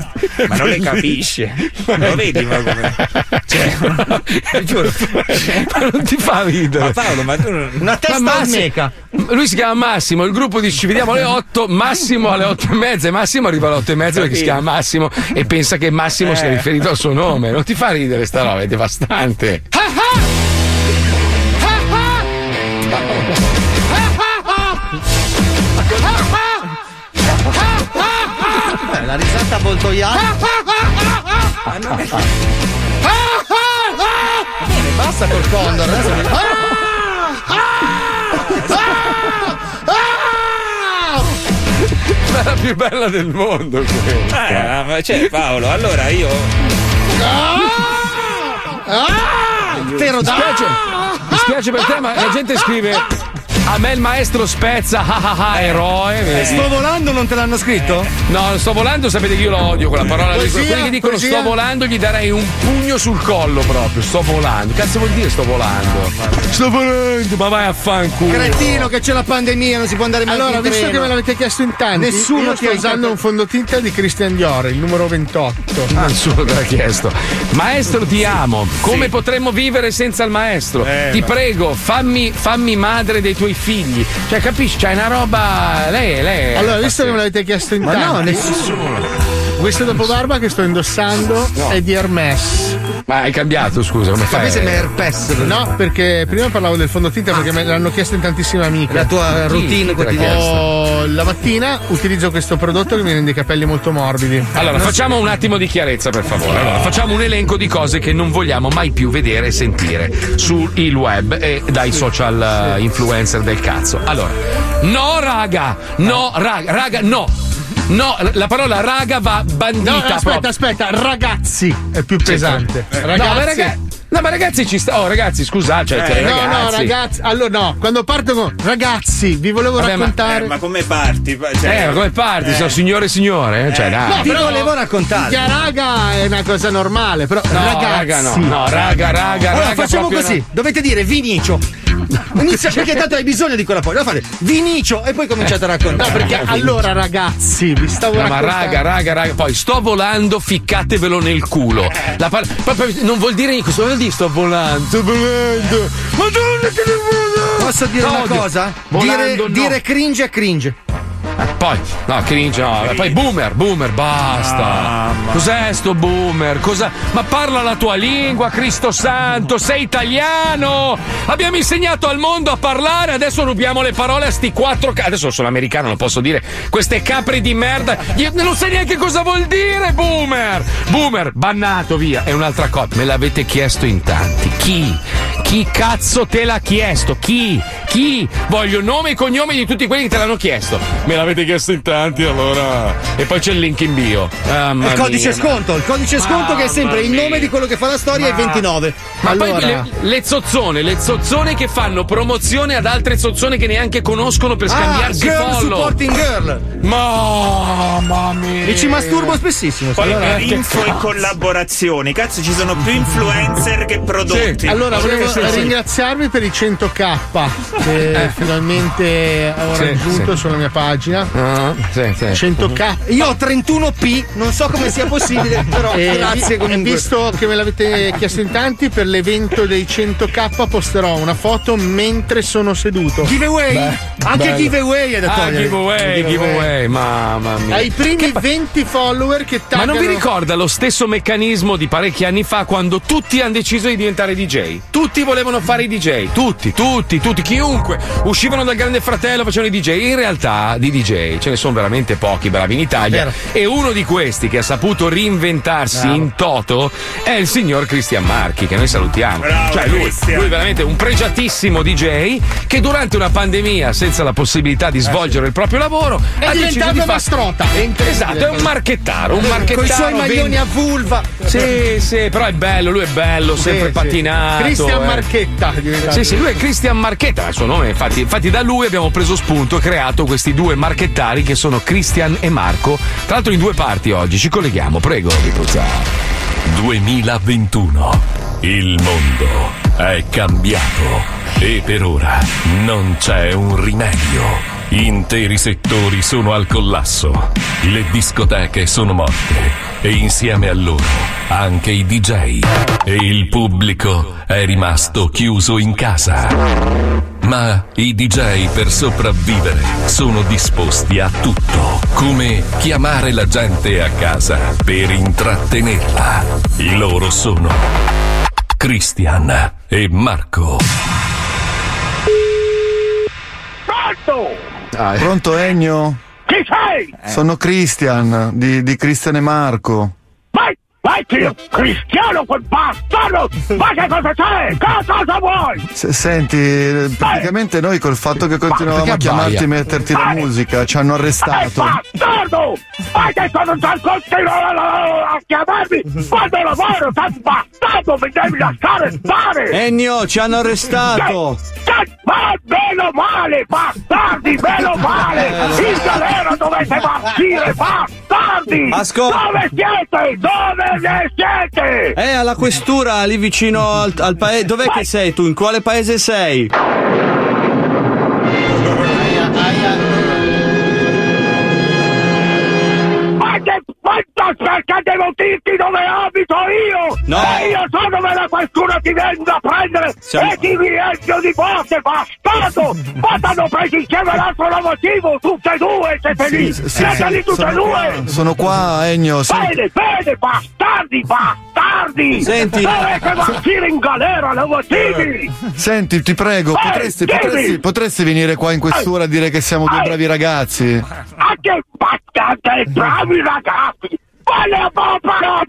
Ma non le capisce. Non lo vedi, ma come. Cioè, giuro. Ma non ti fa ridere. Ma Paolo, ma tu non- Una testa Ma Massi- meca. Lui si chiama Massimo, il gruppo dice ci vediamo alle 8, Massimo alle 8 e mezza e Massimo arriva alle 8 e mezza perché si chiama Massimo e pensa che Massimo sia Eh. riferito al suo nome. Non ti fa ridere sta roba, è devastante. Eh, la risata avvoltoiata. Bene, basta col condor. adesso- È la più bella del mondo questa. Eh, ma cioè, Paolo, allora io. Te lo Mi spiace, mi spiace per te, ma la gente scrive. A me il maestro Spezza, ah ah ah, eroe. vedi? Sto volando, non te l'hanno scritto? No, sto volando, sapete che io lo odio quella parola. Poesia, Quelli che dicono poesia. sto volando gli darei un pugno sul collo proprio. Sto volando. Cazzo vuol dire sto volando? Sto volando, ma vai a fanculo. Cretino che c'è la pandemia, non si può andare mai Allora, in visto treno. che me l'avete chiesto in tanti, Nessuno ha usando un fondotinta di Christian Dior, il numero 28. Nessuno te l'ha chiesto. Maestro, ti amo. Come potremmo vivere senza il maestro? Eh, ti ma- prego, fammi, fammi madre dei tuoi figli. Cioè, capisci? C'è una roba. Lei, lei. Allora, visto che me l'avete chiesto in Ma tanti, no, nessuno. Questo dopobarba che sto indossando No. è di Hermes. Ma hai cambiato, scusa, come Ma fai? questo è herpes. No, perché prima parlavo del fondotinta perché me l'hanno chiesto in tantissime amiche. La tua routine quotidiana. Oh, la mattina utilizzo questo prodotto che mi rende i capelli molto morbidi. Allora, Non facciamo un attimo di chiarezza, per favore. Allora, facciamo un elenco di cose che non vogliamo mai più vedere e sentire sul web e dai social eh, influencer del cazzo. Allora, no, raga, no, raga, raga, no. No, la parola raga va bandita. No, aspetta, proprio. aspetta, ragazzi è più pesante. No, Ragazzi. ma raga- no, ma ragazzi ci sta. Oh, ragazzi, scusate. Cioè, Eh, no, ragazzi. no, ragazzi. Allora, no, quando parto con ragazzi, vi volevo Vabbè, ma- raccontare. Eh, ma come parti? Cioè, Eh, ma come parti? Sono signore e signore? eh? Cioè, dai. No, Ti però- volevo raccontare. Ya raga è una cosa normale, però No, ragazzi. raga, no. No, raga, raga, Allora raga. facciamo così, no. dovete dire Vinicio. Inizia perché tanto hai bisogno di quella poi. Fate Vinicio e poi cominciate a raccontare. No, perché allora ragazzi, vi stavo No, ma raga, raga, raga, poi sto volando, ficcatevelo nel culo. La par- non vuol dire niente, cosa vuol dire sto volando? Sto volando. Madonna che ne Posso dire No, una cosa? Volando, dire, no. dire cringe è cringe. Poi, no, cringe, no. Poi boomer, boomer, basta. Cos'è sto boomer? Cosa? Ma parla la tua lingua, Cristo Santo, sei italiano! Abbiamo insegnato al mondo a parlare, adesso rubiamo le parole a sti quattro Adesso sono americano, lo posso dire. Queste capre di merda. Io non sai neanche cosa vuol dire, boomer! Boomer, bannato via. È un'altra cosa. Me l'avete chiesto in tanti. Chi? Chi cazzo te l'ha chiesto? Chi? Chi? Voglio nome e cognome di tutti quelli che te l'hanno chiesto. Me l'avete chiesto in tanti, allora. E poi c'è il link in bio. Mamma il codice mia. sconto, il codice sconto che è sempre il nome di quello che fa la storia è 29. Ma allora, poi le, le zozzone, le zozzone che fanno promozione ad altre zozzone che neanche conoscono per ah, scambiarsi girl follow. supporting girl. Mamma mia. Mi ci masturbo spessissimo. Poi allora, per info e collaborazioni, cazzo, ci sono più influencer che prodotti. Allora, Sì, volevo sì, sì. ringraziarvi per i 100k che finalmente ho Sì, raggiunto sì. sulla mia pagina. Ah, sì, sì. 100k. Io ho 31p, non so come sia possibile, però E grazie comunque. Visto che me l'avete chiesto in tanti, per l'evento dei 100k posterò una foto mentre sono seduto. Giveaway? Anche bello. giveaway è da Ah, togliere. giveaway, giveaway, mamma mia. Ai primi 20 follower che Ma taggano non vi ricorda lo stesso meccanismo di parecchi anni fa quando tutti hanno deciso di diventare DJ? Tutti volevano fare i DJ, tutti, tutti, tutti, chiunque. Uscivano dal grande fratello, facevano i DJ. In realtà di DJ ce ne sono veramente pochi bravi in Italia. E uno di questi che ha saputo reinventarsi Bravo. in toto è il signor Cristian Marchi, che noi salutiamo. Bravo, cioè lui, Christian. lui veramente un pregiatissimo DJ che durante una pandemia, senza la possibilità di svolgere il proprio lavoro, È ha diventato di una strota. È. Esatto, è un marchettaro, un Con marchettaro. i suoi maglioni vende- a vulva. sì, sì, però è bello, lui è bello, sempre sì. pattinato. Cristian eh. Marchetta. Sì, sì, lui è Cristian Marchetta, il suo nome, infatti, infatti da lui abbiamo preso spunto e creato questi due marchettari che sono Cristian e Marco. Tra l'altro in due parti oggi, ci colleghiamo, prego. 2021. Il mondo è cambiato e per ora non c'è un rimedio. Interi settori sono al collasso. Le discoteche sono morte e insieme a loro anche i DJ. E il pubblico è rimasto chiuso in casa. Ma i DJ per sopravvivere sono disposti a tutto, come chiamare la gente a casa per intrattenerla. Loro sono Christian e Marco. Ah, Pronto Ennio? Chi sei? Sono Christian di, di Cristian e Marco. Figlio cristiano, quel bastardo! Ma che cosa c'è? Che cosa vuoi? Se- senti, eh, praticamente noi col fatto che continuavamo a chiamarti e metterti la musica ci hanno arrestato. bastardo! Ma che cosa c'è continuo a chiamarmi? Quando lavoro, sei bastardo, mi devi lasciare stare! Ennio, ci hanno arrestato! Ma meno male, bastardi, meno male! In galera dovete partire, bastardi! Ascol- Dove siete? Dove ne siete? Eh, alla questura, lì vicino al, al paese. Dov'è che sei tu? In quale paese sei? Perché devo dirti dove abito io? No. E io so dove la qualcuno ti venga a prendere Siamo- e ti riempio di botte, bastardo! Ma t'hanno preso insieme l'altro motivo, tutte e due siete lì! Sì, siete sì, lì tutte e sono due! sono qua, Ennio. senti- Bene, bene, bastardi, bastardi! Senti- Dovete partire in galera, motivi! Senti, ti prego, Ehi, potresti, potresti- potresti venire qua in questura a dire che siamo due bravi ragazzi? Anche bastardi, bravi ragazzi! Quale parola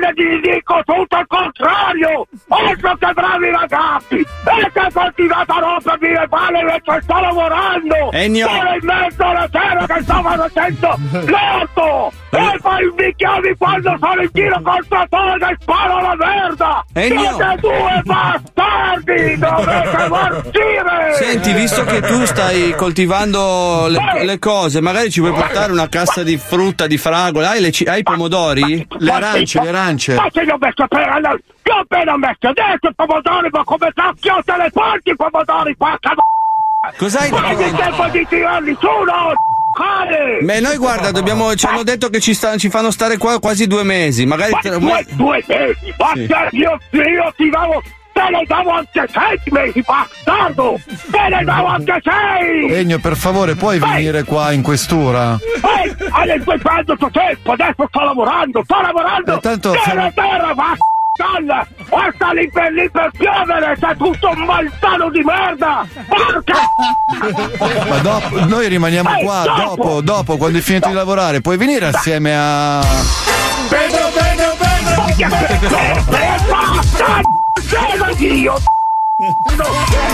ne ti dico tutto il contrario! Altro che bravi ragazzi! E che continuate a rompermi le palle mentre sto lavorando! Ennio! Sono in mezzo alla terra che sto facendo l'orto! E poi invicchiami quando sono in giro col trattore che sparo la merda! Ennio! Siete due bastardi! Dovete partire! Senti, visto che tu stai coltivando le, le cose, magari ci puoi portare una cassa di frutta, di fragole. Hai, le ci- pomodori? Le arance, le arance. Ma se io messo per alla... Io appena messo adesso i pomodori, ma come cacchio te le porti i pomodori, porca d***a? Cos'hai Ma è detto? tempo di tirarli su, no? Beh, noi guarda, dobbiamo, ci hanno detto che ci, sta- ci fanno stare qua quasi due mesi. Magari Ma tra- due, due mesi, basta, io, io ti davo... Te ne davo anche sei mesi, bastardo! Te ne davo anche sei! Ennio, per favore, puoi venire qua in questura? Ehi, hai perdo il tuo tempo, adesso sto lavorando, sto lavorando! Eh, tanto terra, terra, va! O sta lì per lì per piovere, sei tutto un malsano di merda! Porca! Ma dopo, noi rimaniamo Ehi, qua, dopo! dopo, dopo, quando hai finito di lavorare. Puoi venire assieme a... Pedro, Pedro, Pedro! Basta! Prego Dio!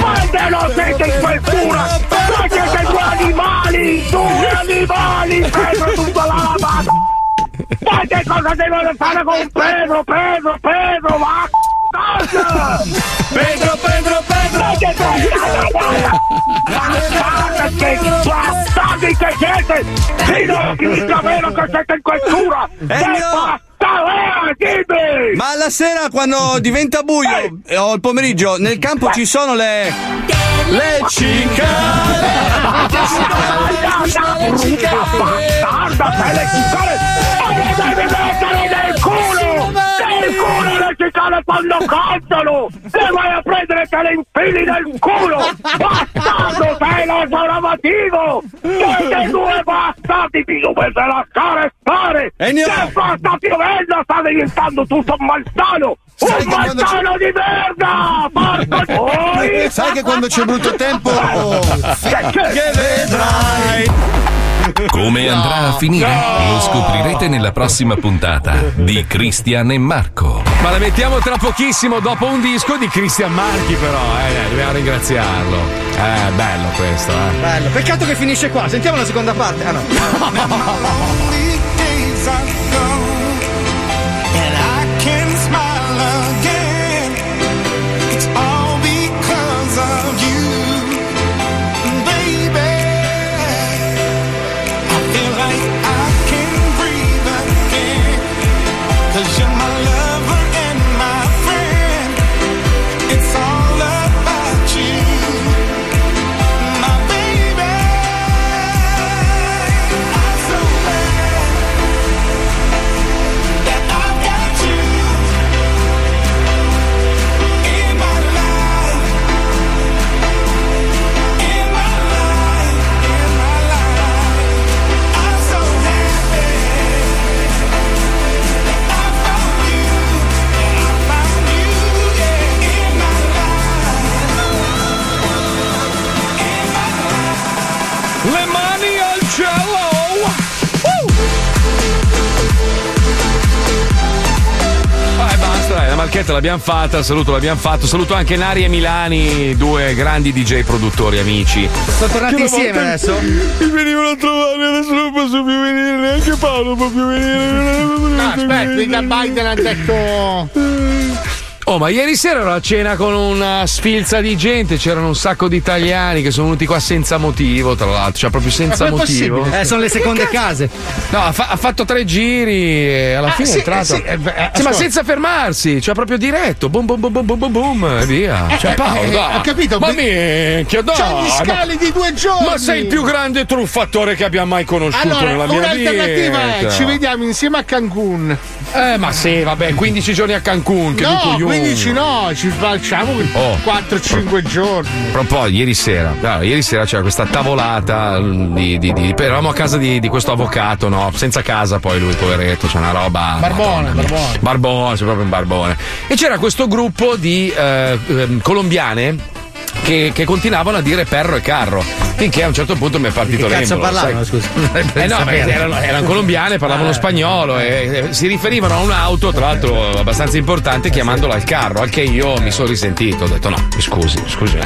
Quante lo siete in questura? Ma siete due animali! Due animali! Pedro tutta la lavata! Ma che cosa devono fare con Pedro? Pedro, Pedro, va! Pedro, Pedro, Pedro! Ma che? Bastardi che bastardi che siete! Fino a chi davvero che siete in questura! Che bastardi! Ma la sera quando diventa buio eh, o il pomeriggio nel campo ci sono le. Le cicale! Bastarda, le cicale! Mettere nel culo! Nel culo le cicale quando cantano! Le vai a prendere te le infili nel culo! Bastardo, sei l'esoramativo! Siete due bastardi! Vi dovete lasciare stare! Ennio! Che fa sta piovendo? Sta diventando tutto un malsano! Sai Un malsano di merda! Voi! Sai che quando c'è brutto tempo... Che vedrai! Come andrà a finire? Lo scoprirete nella prossima puntata di Christian e Marco. Ma la mettiamo tra pochissimo dopo un disco di Christian Marchi, però, eh, dobbiamo ringraziarlo. Eh, bello questo, eh. Bello, peccato che finisce qua. Sentiamo la seconda parte. Ah no. polchetta l'abbiamo fatta, il saluto l'abbiamo fatto. Saluto anche Nari e Milani, due grandi DJ produttori amici. Sono tornati insieme adesso? Mi venivano a trovare, adesso non posso più venire, neanche Paolo può più venire. No, aspetta, mica Biden ha detto. Oh, ma ieri sera ero a cena con una sfilza di gente, c'erano un sacco di italiani che sono venuti qua senza motivo, tra l'altro, cioè proprio senza Ma motivo. Eh, sono le seconde case. No, ha, fa- ha fatto tre giri e alla Ah, fine sì, è entrato. sì, eh, beh, Sì, ma senza fermarsi, cioè proprio diretto. Boom, boom, boom, boom, boom, boom, boom, e via. Eh, Cioè, eh, Paolo, eh, ho capito, Ma minchia, dai. C'ha gli scali di due giorni. Ma sei il più grande truffatore che abbia mai conosciuto Allora, nella mia vita. è ci vediamo insieme a Cancun. Eh, ma sì, vabbè, 15 giorni a Cancun. Che no, du coglione. 15 no, ci facciamo Oh. 4-5 giorni. Però un po' ieri sera, allora, ieri sera c'era questa tavolata di, di- di- eravamo a casa di, di questo avvocato, no? Senza casa poi lui, poveretto, c'è una roba. Barbone, barbone. Barbone, c'è proprio un barbone. E c'era questo gruppo di eh, ehm, colombiane che, che continuavano a dire perro e carro. Finché a un certo punto mi è partito Che cazzo l'embolo. parlavano, scusa? Eh no, erano, erano colombiane, parlavano Eh. spagnolo e, e si riferivano a un'auto, tra l'altro abbastanza importante, chiamandola il carro. Al che io mi sono risentito, ho detto no, mi scusi, scusi.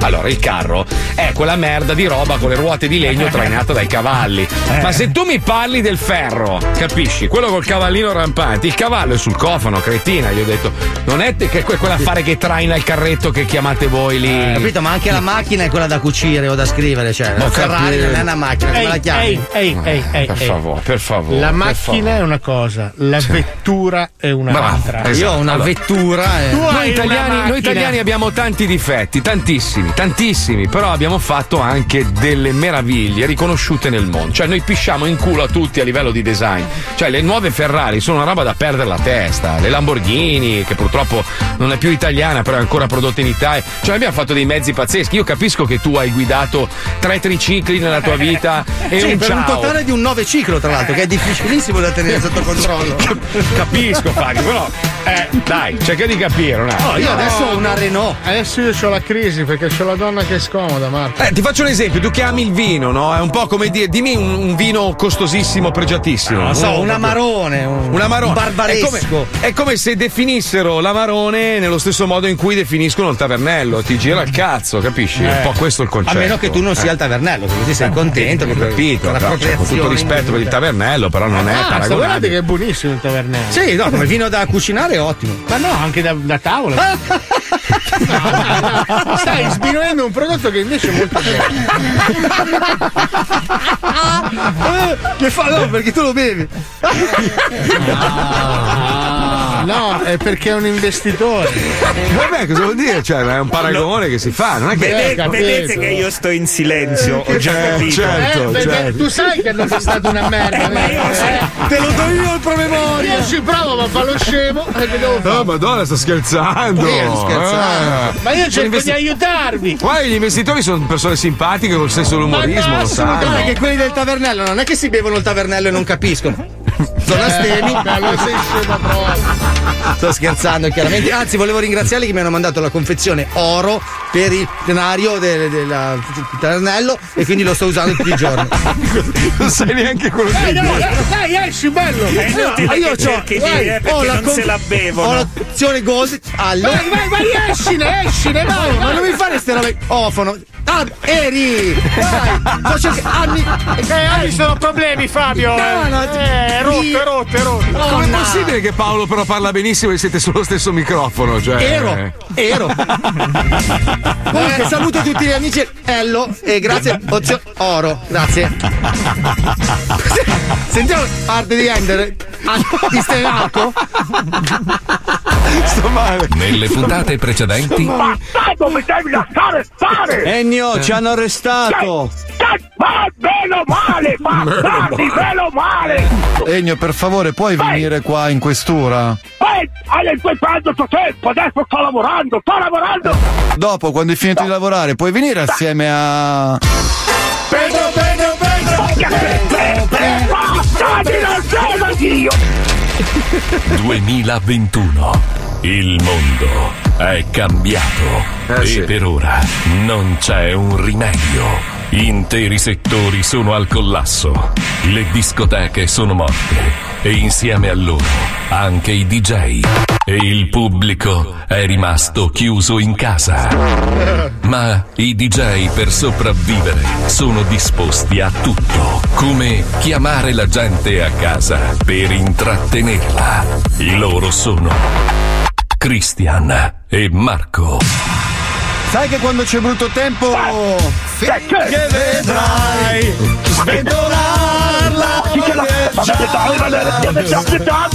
Allora, il carro è quella merda di roba con le ruote di legno trainata dai cavalli. Ma se tu mi parli del ferro, capisci? Quello col cavallino rampante, il cavallo è sul cofano, cretina. Gli ho detto, non è che que- quell'affare che traina il carretto che chiamate voi lì. Eh, Capito? Ma anche la macchina è quella da cucire o da scrivere. Cioè, Ma la Ferrari capito. non è una macchina, come Ehi, la chiami? ehi, ehi, ehi, ehi, per favore, per favore. La per macchina favore. è una cosa, la vettura è un'altra. Esatto. Io ho una Allora, vettura e... Noi italiani, noi italiani abbiamo tanti difetti, tantissimi, tantissimi, però abbiamo fatto anche delle meraviglie riconosciute nel mondo. Cioè, noi pisciamo in culo a tutti a livello di design. Cioè, le nuove Ferrari sono una roba da perdere la testa. Le Lamborghini, che purtroppo non è più italiana, però è ancora prodotta in Italia. Cioè, abbiamo fatto dei mezzi pazzeschi. Io capisco che tu hai guidato tre tricicli nella tua vita e Sì, un per un totale di un 9 ciclo, tra l'altro, che è difficilissimo da tenere sotto controllo. Capisco, Fabio, però. Eh, dai, cerca di capire un attimo. Oh, io adesso ho una Renault. Adesso io ho la crisi perché c'ho la donna che è scomoda, Marco. Eh, ti faccio un esempio, tu che ami il vino, no? È un po' come dire, dimmi un, un vino costosissimo, pregiatissimo. Non so, un proprio- amarone, un, Un amarone. un barbaresco. È come, è come se definissero l'amarone nello stesso modo in cui definiscono il tavernello. Ti gira il cazzo, capisci? È un po' questo il A concetto. meno che tu non sia Eh. al tavernello, così sei contento. Ho perché- capito, con però, cioè, con tutto rispetto per il tavernello, però non è Ah, guardate paragonabile. che è buonissimo il tavernello. Sì, no, come vino da cucinare è ottimo. Ma no, anche da, da tavola. No, no, no, Stai sminuendo un prodotto che invece è molto Eh, Che fa? No, perché tu lo bevi. No, è perché è un investitore. Vabbè, cosa vuol dire? Cioè, è un paragone che si fa, non è che. Vedete, vedete che io sto in silenzio, ho già Eh, capito. certo. Eh, perché certo. tu sai che non sei stato una merda. eh? Te lo do io il promemoria. Io ci provo, ma fa lo scemo. eh, fare? Oh, madonna, sta scherzando. Io sto scherzando. Eh. Ma io cerco investi- di aiutarvi. Guarda, gli investitori sono persone simpatiche col senso dell'umorismo, Ma lo ma sanno. Guarda che quelli del tavernello non è che si bevono il tavernello e non capiscono. Sono astemi. Eh, allora sei scema proprio. Sto scherzando, chiaramente. Anzi, volevo ringraziarli che mi hanno mandato la confezione oro per il denario del del tavernello e quindi lo sto usando tutti i giorni. Non sai neanche quello Dai, che dai, dire. dai, dai, esci, bello. È inutile Ah, io che c'ho- cerchi di vai, ho la non conf- se la Ho bevono. l'opzione gold. Allora. Vai, vai, vai, escine, escine, vai. Ma non mi fare ste robe. Ofono. Ah, eri! Dai! Sto cercando. Anni. Eh, ci sono problemi, Fabio. No, no, eh, rotto, è rotto. Oh, Com'è no. possibile che Paolo però parla benissimo e siete sullo stesso microfono? Cioè... Ero, ero. Comunque saluto tutti gli amici Ello e grazie Ozio Oro, grazie. Sentiamo parte di Ender. Ah, Di Stenalco? Sto male. Nelle puntate precedenti Bastardo, mi devi lasciare stare! Ennio, ci hanno arrestato. Dai, Ma meno male, bastardi, meno male! Ennio, per favore, puoi venire qua in questura? Eh, hai il tuo pranzo tuo tempo, adesso sto lavorando, sto lavorando! Dopo, quando hai finito di lavorare, puoi venire assieme a. Pedro, Pedro, Pedro! Bastardi, non sono Dio! 2021. Il mondo è cambiato Eh, e sì. per ora non c'è un rimedio. Interi settori sono al collasso. Le discoteche sono morte. E insieme a loro anche i DJ. E il pubblico è rimasto chiuso in casa. Ma i DJ per sopravvivere sono disposti a tutto. Come chiamare la gente a casa per intrattenerla. Loro sono Christian e Marco. Sai che quando c'è brutto tempo. Che vedrai sventolarla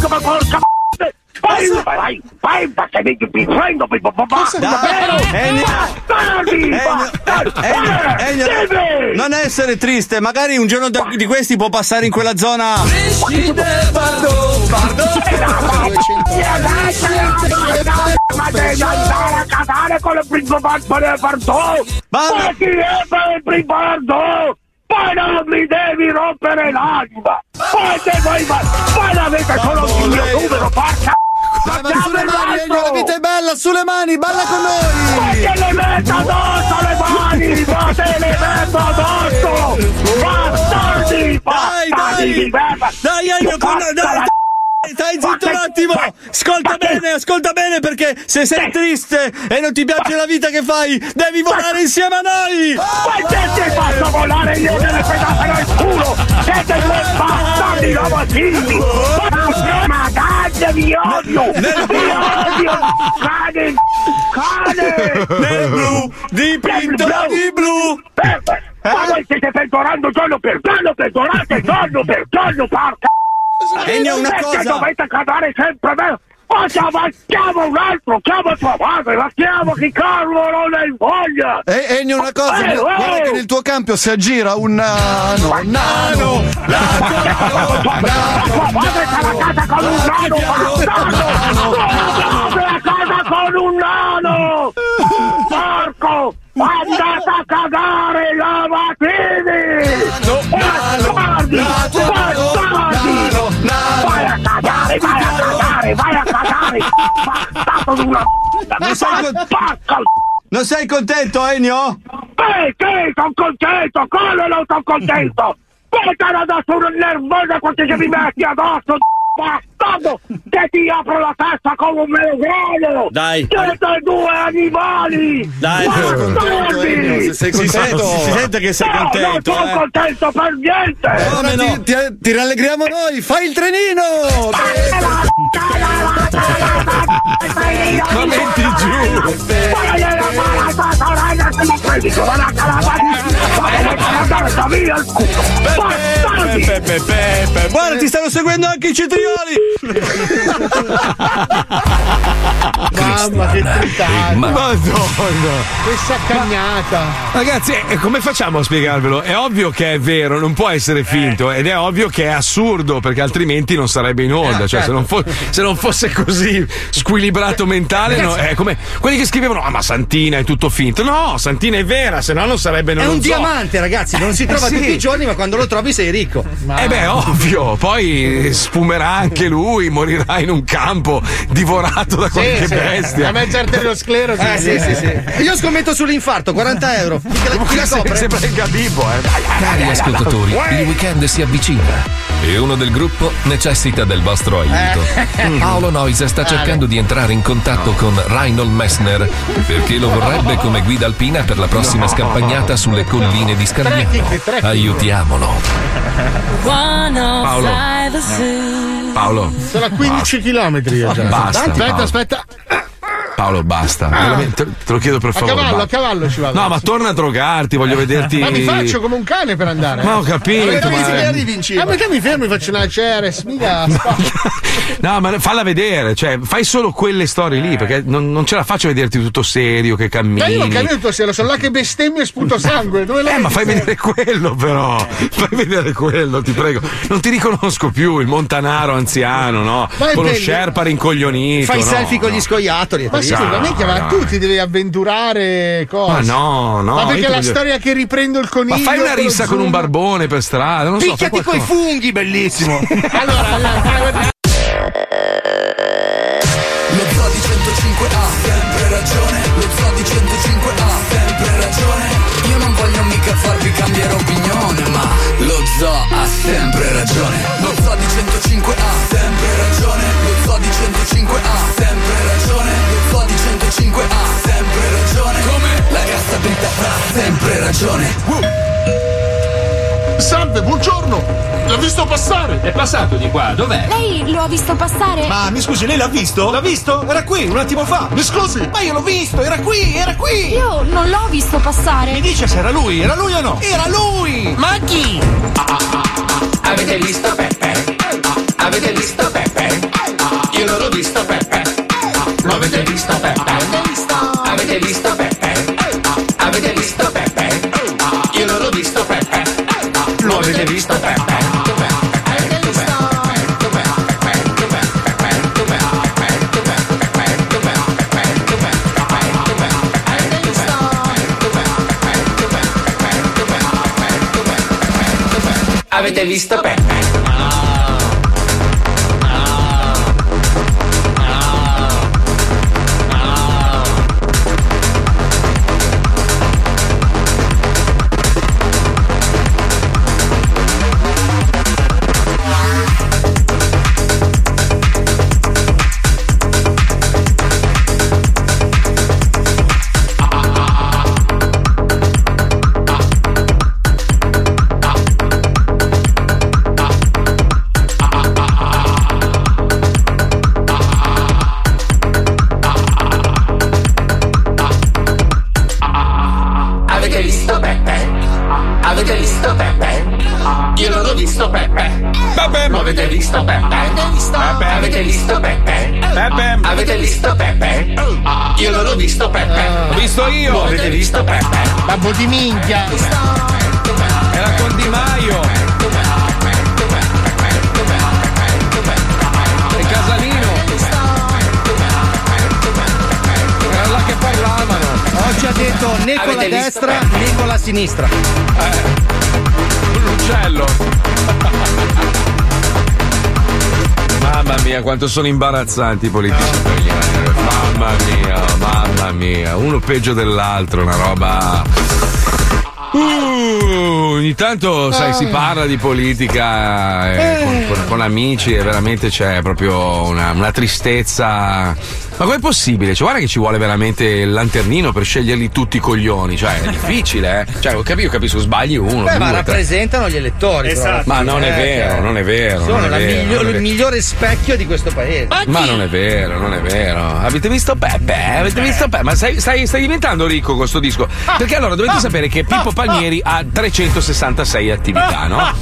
ma porca Vai, vai, vai, mi prendo, mi Davvero? Bastardi! Non essere triste, magari un giorno di questi può passare in quella zona. Ma devi andare a casare con il primo barbo del Bardot! Ma chi è per il primo Bardot? Poi non mi devi rompere l'anima! Poi te vuoi ma... Poi l'avete solo il mio numero, porca... Dai, ma sulle mani, la vita è bella, sulle mani, balla con noi! Ma te le metto addosso le mani! Ma te le metto addosso! Bastardi! Di merda! Dai, Ennio, con dai, dai, Stai zitto un attimo! Ascolta bene, ascolta bene perché se sei triste e non ti piace la vita che fai, devi volare insieme a noi! Ma te ti faccio volare io nelle pedate nel culo! Siete due bastardi lavativi! Ma dai, vi odio! Vi odio! Cane! Cane! Nel blu, dipinto di blu! Ma voi siete perdonando giorno per giorno, perdonate giorno per giorno, porca! Ennio, una Perché cosa. dovete cadere sempre me? Ma chiama un altro, chiama tua madre, la chiamo che Carlo non in voglia! E Ennio, una cosa, Eh, guarda eh. che nel tuo campo si aggira un nano, nano, La tua madre sta a casa con un nano, bastardo! La casa con un nano! Porco! Andate a cagare, lavativi! Bastardi! Bastardi! Bastardo di una... Non sei, con- non sei contento, Ennio? perché sono contento? Come non sono contento? Perché adesso sono nervosa quando ci mi metti addosso, bastardo! Che ti apro la testa come un melograno! Dai. Siete due animali! Dai, Bastardi! sei Si contento? sente, si sente che sei No, contento, non sono eh. contento per niente! Ora ti, ti, ti rallegriamo noi, fai il trenino! Ma metti giù! Guarda, ti stanno seguendo anche i cetrioli! Mamma che tritata! Madonna! Che saccagnata! Ragazzi, e come facciamo a spiegarvelo? È ovvio che è vero, non può essere finto ed è ovvio che è assurdo perché altrimenti non sarebbe in onda. Cioè, se, non fo- se non fosse così squilibrato mentale, no, è come quelli che scrivevano: Ah, ma Santina è tutto finto. No, Santina è vera, se no non sarebbe È nello un zoo. diamante, ragazzi, non si trova Eh sì. tutti i giorni, ma quando lo trovi sei ricco. Eh beh, ovvio, poi sfumerà anche lui, morirà in un campo divorato da qualche bestia. A me c'è arteriosclerosi. Eh, sì, sì, sì. Io scommetto sull'infarto, 40 euro. Chi la, chi sembra il Gabibbo, eh. Cari ascoltatori, il weekend si avvicina e uno del gruppo necessita del vostro aiuto. Eh. Paolo Noise sta cercando di entrare in contatto con Reinhold Messner perché lo vorrebbe come guida alpina per la prossima scampagnata sulle colline di trekking. Aiutiamolo. Paolo. Paolo, a 15 km già. Basta, Aspetta, aspetta. Paolo, basta. Veramente, te lo chiedo per A favore. cavallo, a cavallo ci vado. No, ma torna a drogarti, voglio vederti. Ma mi faccio come un cane per andare. Ma ho capito, Ma ma- che arrivi in cima. A metà mi fermo e faccio una Ceres. Mica. No, ma falla vedere, cioè, fai solo quelle storie lì, perché non, non ce la faccio a vederti tutto serio, che cammini. Ma io non cammino tutto sera, sono là che bestemmio e sputo sangue. Dove Eh, ma fai vedere quello, però. Fai vedere quello, ti prego. Non ti riconosco più, il montanaro anziano, no? Ma Con lo bello. sherpa rincoglionito. Fai no, selfie con no. gli scoiattoli. Ma assolutamente, no, ma no. tu ti devi avventurare cose. Ma no, no. Ma perché la voglio... storia che riprendo il coniglio. Ma fai una rissa con un barbone per strada, non Picchiati so, coi funghi, bellissimo. allora, la... Lo zoo di 105 ha sempre ragione. Lo zoo di 105 ha sempre ragione. Io non voglio mica farvi cambiare opinione, ma lo zoo ha sempre ragione. Lo zoo di 105 ha sempre ragione. Lo zoo di 105 ha sempre ragione 5 ha Sempre ragione Come? La cassa dritta fra Sempre ragione uh. Salve, buongiorno L'ha visto passare È passato di qua, dov'è? Lei lo ha visto passare? Ma mi scusi, lei l'ha visto? L'ha visto? Era qui, un attimo fa Mi scusi Ma io l'ho visto, era qui, era qui Io non l'ho visto passare Mi dice se era lui, era lui o no? Era lui Ma chi? Avete visto Peppe? Avete visto Peppe? Io non l'ho visto Peppe Avete visto Peppe? Avete visto Peppe? Avete visto Peppe? Io non l'ho visto Peppe. Lo avete visto Peppe? Avete visto Peppe? Babbo di minchia! Era con Di Maio. E Casalino. Era là che parlavano. Oggi ha detto né con la destra né con la sinistra. L'uccello. Mamma mia, quanto sono imbarazzanti i politici italiani. Mamma mia, mamma mia. Uno peggio dell'altro, una roba. Uh, ogni tanto, sai, si parla di politica eh, con, con- con amici e veramente c'è proprio una, una tristezza. Ma com'è possibile? Cioè, guarda che ci vuole veramente il lanternino per sceglierli tutti i coglioni. Cioè, è difficile, eh. Cioè, capi- io capisco, sbagli uno. Beh, ma due, tre. rappresentano gli elettori. però. Ma non è Eh, vero, cioè, non è vero. Sono non è vero, miglio- non è il vero. migliore specchio di questo paese. Ma non è vero, non è vero. Avete visto Peppe? Avete visto Peppe? Ma stai, stai- stai diventando ricco con sto disco. Perché allora dovete sapere che Pippo Palmieri ha 366 attività, no?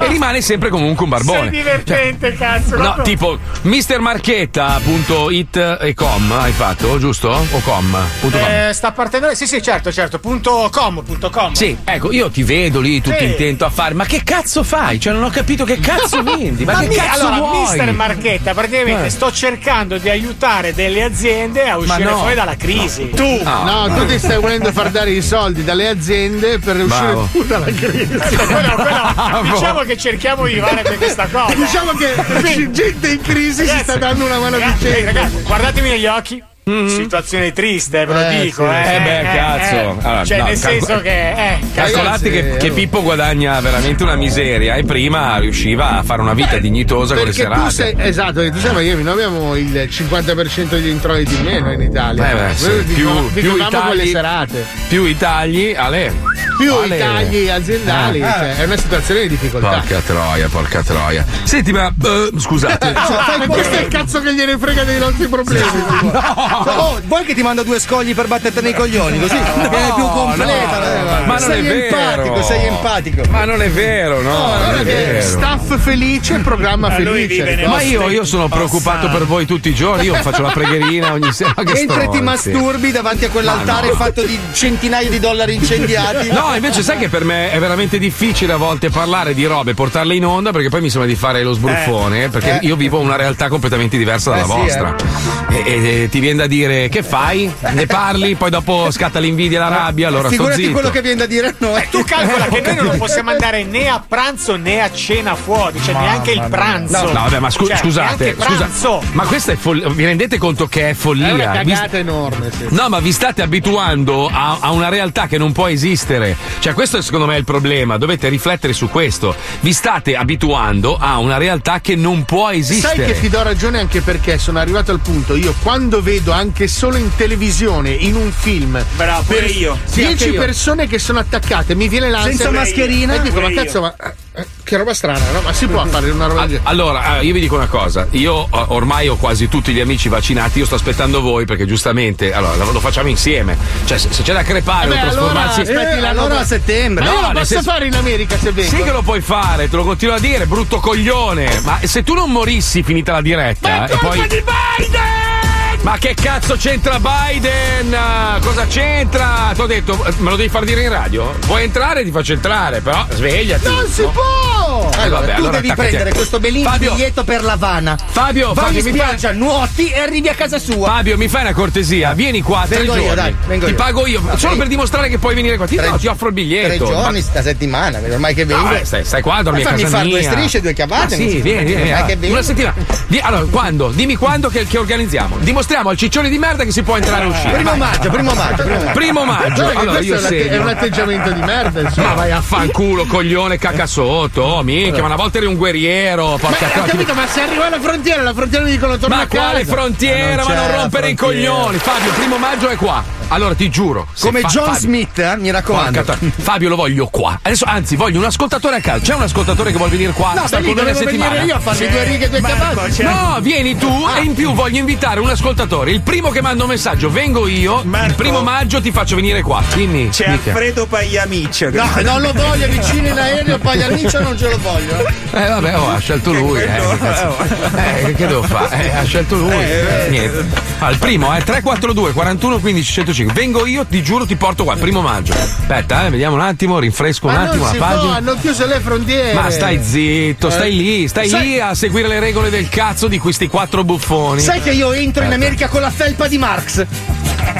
E rimane sempre comunque un Sei barbone. divertente, cazzo. No, proprio. tipo mistermarchetta.it e com hai fatto, giusto? O com? Punto com. Eh, sta partendo. Sì, sì, certo, certo. Punto com, punto com. Sì, ecco, io ti vedo lì tutto Sì. intento a fare, ma che cazzo fai? Cioè, non ho capito che cazzo vendi, ma, Ma che mi- cazzo allora, vuoi? mister Marchetta, praticamente Eh. sto cercando di aiutare delle aziende a uscire no. fuori dalla crisi. Tu, no, tu ti stai volendo far dare i soldi dalle aziende per uscire tu dalla crisi. Quello- quello- diciamo che cerchiamo di fare per questa cosa. Diciamo che gente in crisi si sta dando una mano a ragazzi, vicenda. ragazzi, guardatemi negli occhi. Situazione triste, ve lo Eh, dico. sì. Eh, Eh beh, cazzo. Allora, cioè, no, nel calco- senso che. Eh, Calcolate che, che Pippo guadagna veramente una miseria e prima riusciva a fare una vita dignitosa con le serate. sei, esatto, tu sai Miami, noi abbiamo il 50% degli introiti in meno in Italia. Eh beh, sì, Noi più- vi più i tagli- quelle serate. Più i tagli, Ale. Più Ale. i tagli aziendali, Eh. cioè, è una situazione di difficoltà. Porca troia, porca troia. Senti, ma eh, scusate. ma questo è il cazzo che gliene frega dei nostri problemi. Cioè, oh, vuoi che ti mando due scogli per batterti nei coglioni? Così viene più completa. no. eh. Ma non sei è vero. empatico, sei empatico. Ma non è vero, no, non è vero. staff felice, programma felice. Ma io, io sono preoccupato per voi tutti i giorni. Io faccio la pregherina ogni sera. Mentre ti masturbi davanti a quell'altare no. fatto di centinaia di dollari incendiati. No, invece sai che per me è veramente difficile a volte parlare di robe, portarle in onda perché poi mi sembra di fare lo sbruffone, Eh. perché Eh. io vivo una realtà completamente diversa dalla Eh sì, vostra. E, e- e ti viene da dire che fai? Ne parli, poi dopo scatta l'invidia e la rabbia, allora sto Figurati zitto. quello che viene da dire a noi. Tu calcola che noi non possiamo andare né a pranzo né a cena fuori, cioè neanche il pranzo. No, vabbè, ma scu- Cioè, scusate, scusa, ma questa è follia. Vi rendete conto che è follia? È una Vi- cagata enorme. sì. No, ma vi state abituando a, a una realtà che non può esistere. Cioè, questo secondo me è il problema. Dovete riflettere su questo. Vi state abituando a una realtà che non può esistere. Sai che ti do ragione anche perché sono arrivato al punto, io quando vedo anche solo in televisione, in un film, Bravo, pure io. Sì, anche 10 io. persone che sono attaccate, mi viene l'ansia. Senza mascherina? E dico, ma io. cazzo, ma eh, che roba strana, no? Ma si può fare una roba del genere? Allora, eh, io vi dico una cosa, io eh, ormai ho quasi tutti gli amici vaccinati, io sto aspettando voi perché giustamente, allora lo lo facciamo insieme. Cioè, se, se c'è da crepare Eh o beh, allora trasformarsi. aspetti l'anno allora a settembre. Ma io No, lo nel posso senso- fare in America se vengo. Sì che lo puoi fare, te lo continuo a dire, brutto coglione. Ma se tu non morissi finita la diretta e poi. di Biden! Ma che cazzo c'entra Biden? Cosa c'entra? Ti ho detto, eh, me lo devi far dire in radio? Vuoi entrare? Ti faccio entrare, però svegliati. Non si No? può! Eh, Allora, vabbè, tu allora devi prendere questo bellissimo Fabio. biglietto per l'Havana. Fabio, vai Fabio, in mi fai- spiaggia, nuoti e arrivi a casa sua. Fabio, mi fai una cortesia? Vieni qua tre Vengo io, giorni. dai, vengo ti io. pago io, Va solo per dimostrare che puoi venire qua. Ti, Tre- no, ti offro il Tre biglietto. giorni, Ma- sta settimana, ormai che vengo. No, eh, stai, stai qua, dormi Ma a casa fare due mia. strisce, due chiavate. Ma sì, vieni, vieni. Vengo. Una settimana. Allora, quando? Dimmi quando che, che organizziamo. Dimostriamo al ciccione di merda che si può entrare e uscire. Primo Vai. maggio, primo maggio, primo maggio. Primo Allora io è, è un atteggiamento di merda, insomma. Ma vai a fanculo, coglione, caca sotto. Oh, minchia, ma una volta eri un guerriero. Ma Porca ho troia. capito, ma se arriva alla frontiera, alla frontiera mi dicono torna Ma a casa. quale frontiera? Ma ma non la rompere i coglioni. Fabio, primo maggio è qua. Allora ti giuro. Come fa- John Fabio- Smith, eh, mi raccomando. Porca Fabio lo voglio qua. Adesso, anzi, voglio un ascoltatore a casa. C'è un ascoltatore che vuole venire qua? No, sta con una settimana. io a farmi due righe e due c'è- No, vieni tu e in più voglio invitare un ascoltatore. Il primo che manda un messaggio, vengo io. Il Marco. primo maggio ti faccio venire qua. Dimmi. C'è mica. Alfredo Pagliamic. No, non lo voglio vicino in aereo, Paglianiccio non ce lo voglio. eh. Eh vabbè, oh, ha scelto lui. Eh, quello- che, cazzo- eh, che devo fare? Eh, ha scelto lui. Niente. Al primo, eh, 342 41 15 105. Vengo io, ti giuro, ti porto qua, primo maggio. Aspetta, eh, vediamo un attimo, rinfresco un Ma attimo la pagina. hanno chiuso le frontiere. Ma stai zitto, stai Eh. lì, stai Sai- lì a seguire le regole del cazzo di questi quattro buffoni. Sai che io entro in Aspetta. America con la felpa di Marx?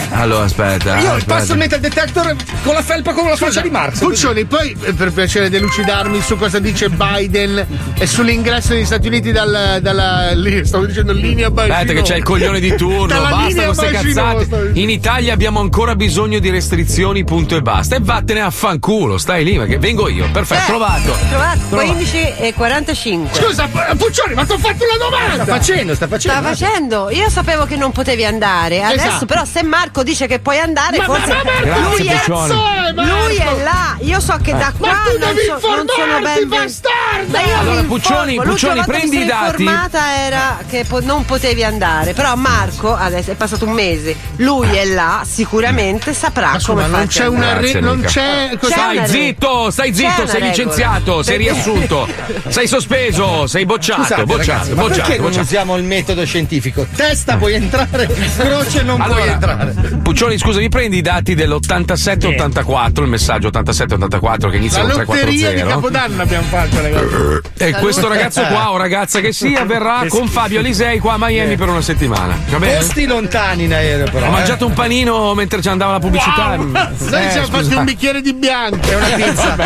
Allora, aspetta. Io aspetta. passo il metal detector con la felpa con la faccia di Marx. Puccioni, poi eh, per piacere delucidarmi su cosa dice Biden e sull'ingresso negli Stati Uniti dal- dalla lì, stavo dicendo linea Biden. Aspetta che c'è il coglione di turno, Dalla basta linea queste cazzate. In Italia abbiamo ancora bisogno di restrizioni, punto e basta. E vattene a fanculo, stai lì, perché vengo io. Perfetto, Eh, trovato. Trovato Trovato. 15 e 45. Scusa, Pu- Puccioni, ma ti ho fatto una domanda! Sta facendo, sta facendo. Sta facendo, io sapevo che non potevi andare. Adesso, Esatto. però, se Marco dice che puoi andare, Ma- forse ma- ma Marco, Grazie, lui, è, Marco? lui è là. Io so che da qua Ma tu non, devi so- non sono ben bastardo! Allora, Puccioni, Puccioni, prendi i dati. informata era che po- non potevi andare. Però Marco, adesso è passato un mese, lui è là, sicuramente saprà Ma come non farti c'è una re- Grazie, non c'è. C'è Stai zitto, stai zitto, sei regola. licenziato, sei riassunto, sei sospeso, sei bocciato, Scusate, bocciato, ragazzi, ma bocciato, perché non bocciato. usiamo il metodo scientifico? Testa puoi entrare, croce non puoi Allora, entrare. Puccioni, scusa, mi prendi i dati dell'87-84, il messaggio 87-84 che inizia La con lotteria di 340. Capodanno abbiamo fatto, ragazzi. E questo ragazzo qua o ragazza che sia verrà con Fabio Alisei qua a Miami per una settimana. Va bene? Posti lontani in aereo, però. Ho eh. mangiato un panino mentre ci andava la pubblicità. Wow! Noi Eh, ci siamo scusa. fatti un bicchiere di bianco. È una pizza.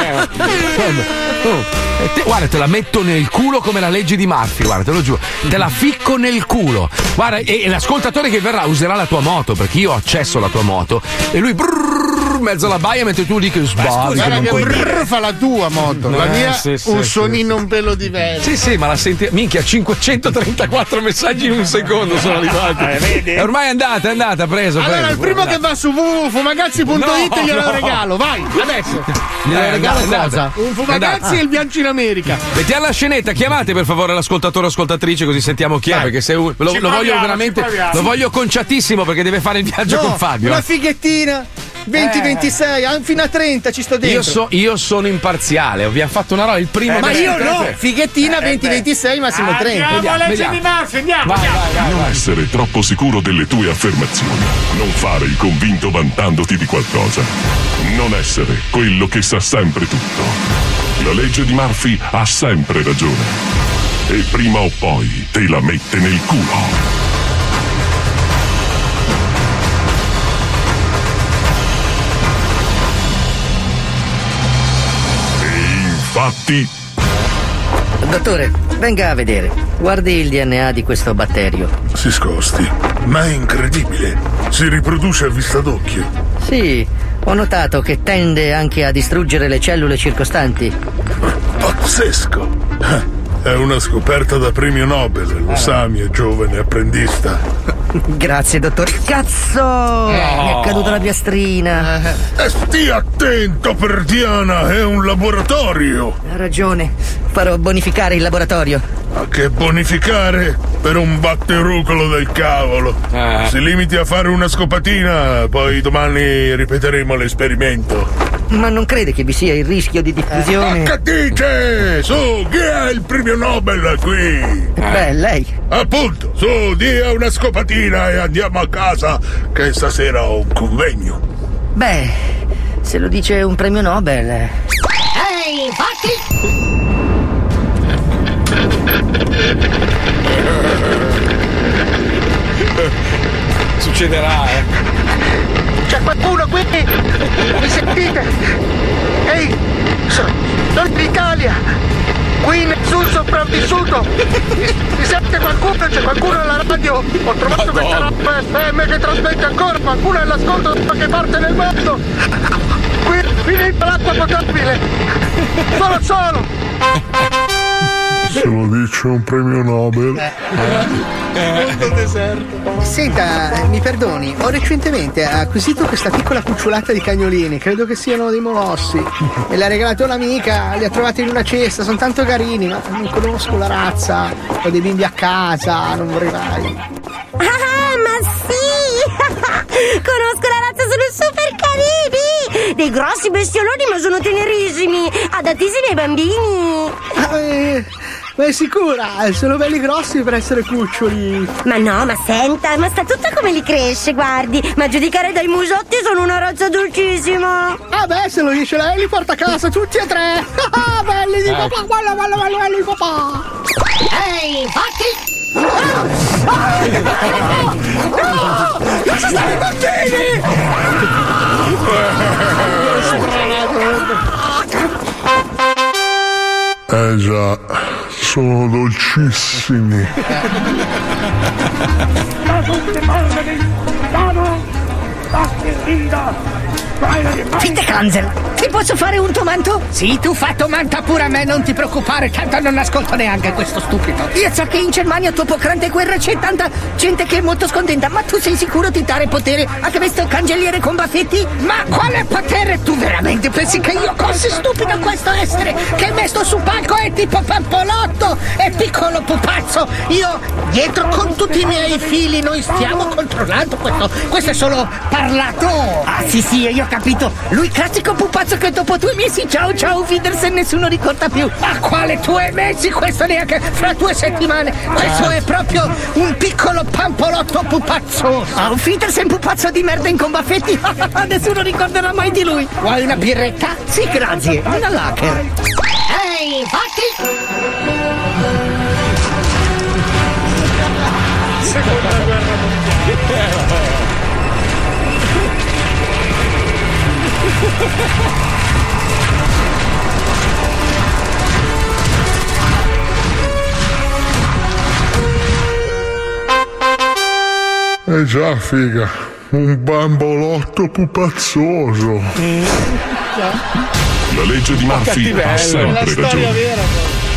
Oh, e te- guarda, te la metto nel culo come la legge di Murphy, guarda, te lo giuro. Te la ficco nel culo. Guarda, e, e l'ascoltatore che verrà userà la tua moto, perché io ho accesso alla tua moto. E lui brrrr, in mezzo alla baia mentre tu lì che sbagli. Guarda non che puoi- brrr fa la tua moto, la Eh, mia sì, sì, un sì, suonino un pelo diverso. Sì, sì, ma la senti. Minchia, 534 messaggi in un secondo sono arrivati. Eh, vedi? E ormai è andata, è andata, preso. Allora, preso. il primo che va su www.fumagazzi.it No, glielo no. regalo, vai, adesso. Glielo Eh, regalo è andata. cosa? Un È Fumagazzi andata. e il bianco in America. Mettiamo la scenetta, chiamate per favore l'ascoltatore o ascoltatrice così sentiamo chi è, Dai. perché se un- lo, lo voglio veramente. Lo voglio conciatissimo perché deve fare il viaggio No, con Fabio. Una fighettina. 20-26, ah, fino a 30 ci sto dentro. Io, so- io sono imparziale, abbiamo fatto una roba il primo Ma io no, fighettina 20-26, massimo 30. Andiamo alla legge vediamo. di Murphy, andiamo, Vai, andiamo. vai, vai, Non vai. essere troppo sicuro delle tue affermazioni. Non fare il convinto vantandoti di qualcosa. Non essere quello che sa sempre tutto. La legge di Murphy ha sempre ragione. E prima o poi te la mette nel culo. Infatti Dottore, venga a vedere. Guardi il DNA di questo batterio. si scosti. Ma è incredibile. Si riproduce a vista d'occhio. Sì, Ho notato che tende anche a distruggere le cellule circostanti. Pazzesco! È una scoperta da premio Nobel, lo sa, mia giovane apprendista. Grazie, dottore. Cazzo! Mi è caduta la piastrina. E stia attento, Perdiana, è un laboratorio! Ha ragione. Farò bonificare il laboratorio. Ma che bonificare per un batterucolo del cavolo! Eh. Si limiti a fare una scopatina, poi domani ripeteremo l'esperimento. Ma non crede che vi sia il rischio di diffusione? Ma che dice? Su, chi è il premio Nobel qui? Beh, lei. Appunto, su, dia una scopatina e andiamo a casa, che stasera ho un convegno. Beh, se lo dice un premio Nobel. eh. Ehi, infatti! Succederà, eh. C'è qualcuno qui? Mi sentite? Ehi, so- sono in Italia! Qui nessun sopravvissuto! Mi, mi sente qualcuno? C'è qualcuno alla radio? Ho trovato questa roba FM che trasmette ancora! Qualcuno è all'ascolto da qualche parte del mondo! Qui finita l'acqua potabile! Solo solo! Se lo dice un premio Nobel. Senta, eh, mi perdoni, ho recentemente acquisito questa piccola cucciolata di cagnolini, credo che siano dei molossi. Me l'ha regalato un'amica, li ha trovati in una cesta, sono tanto carini, ma non conosco la razza, ho dei bimbi a casa, non vorrei mai. Ah, ma sì! Conosco la razza, sono super carini! Dei grossi bestioloni, ma sono tenerissimi! Adattissimi ai bambini! Ah, eh, ma è sicura? Sono belli grossi per essere cuccioli. Ma no, ma senta, ma sta tutto come li cresce, guardi! Ma a giudicare dai musotti sono una razza dolcissima! Ah beh, se lo dice lei li porta a casa tutti e tre! Ah, belli di Eh. papà, bello, bello, bello, bello di papà! Ehi, infatti! No! Lascia stare i bambini! Eh già, sono dolcissimi. Fitte Kanzel, ti posso fare un tomanto? Sì, tu fa tomanta pure a me, non ti preoccupare, tanto non ascolto neanche questo stupido. Io so che in Germania dopo grande guerra c'è tanta gente che è molto scontenta, ma tu sei sicuro di dare potere a questo cancelliere con baffetti? Ma quale potere? Tu veramente pensi che io così stupido questo essere che messo su palco è tipo pampolotto e piccolo pupazzo? Io dietro con tutti i miei fili noi stiamo controllando questo, questo è solo parlato. Ah sì sì, io capito. Lui classico pupazzo che dopo due mesi ciao ciao Wiedersen nessuno ricorda più. Ma quale due mesi? Questo neanche fra due settimane. Questo è proprio un piccolo pampolotto pupazzo. Ah, un Wiedersen pupazzo di merda in combaffetti. nessuno ricorderà mai di lui. Vuoi una birretta? Sì, grazie. Una lager. Ehi, infatti! Seconda Eh già, figa, un bambolotto pupazzoso. La legge di Murphy ha sempre ragione. vera,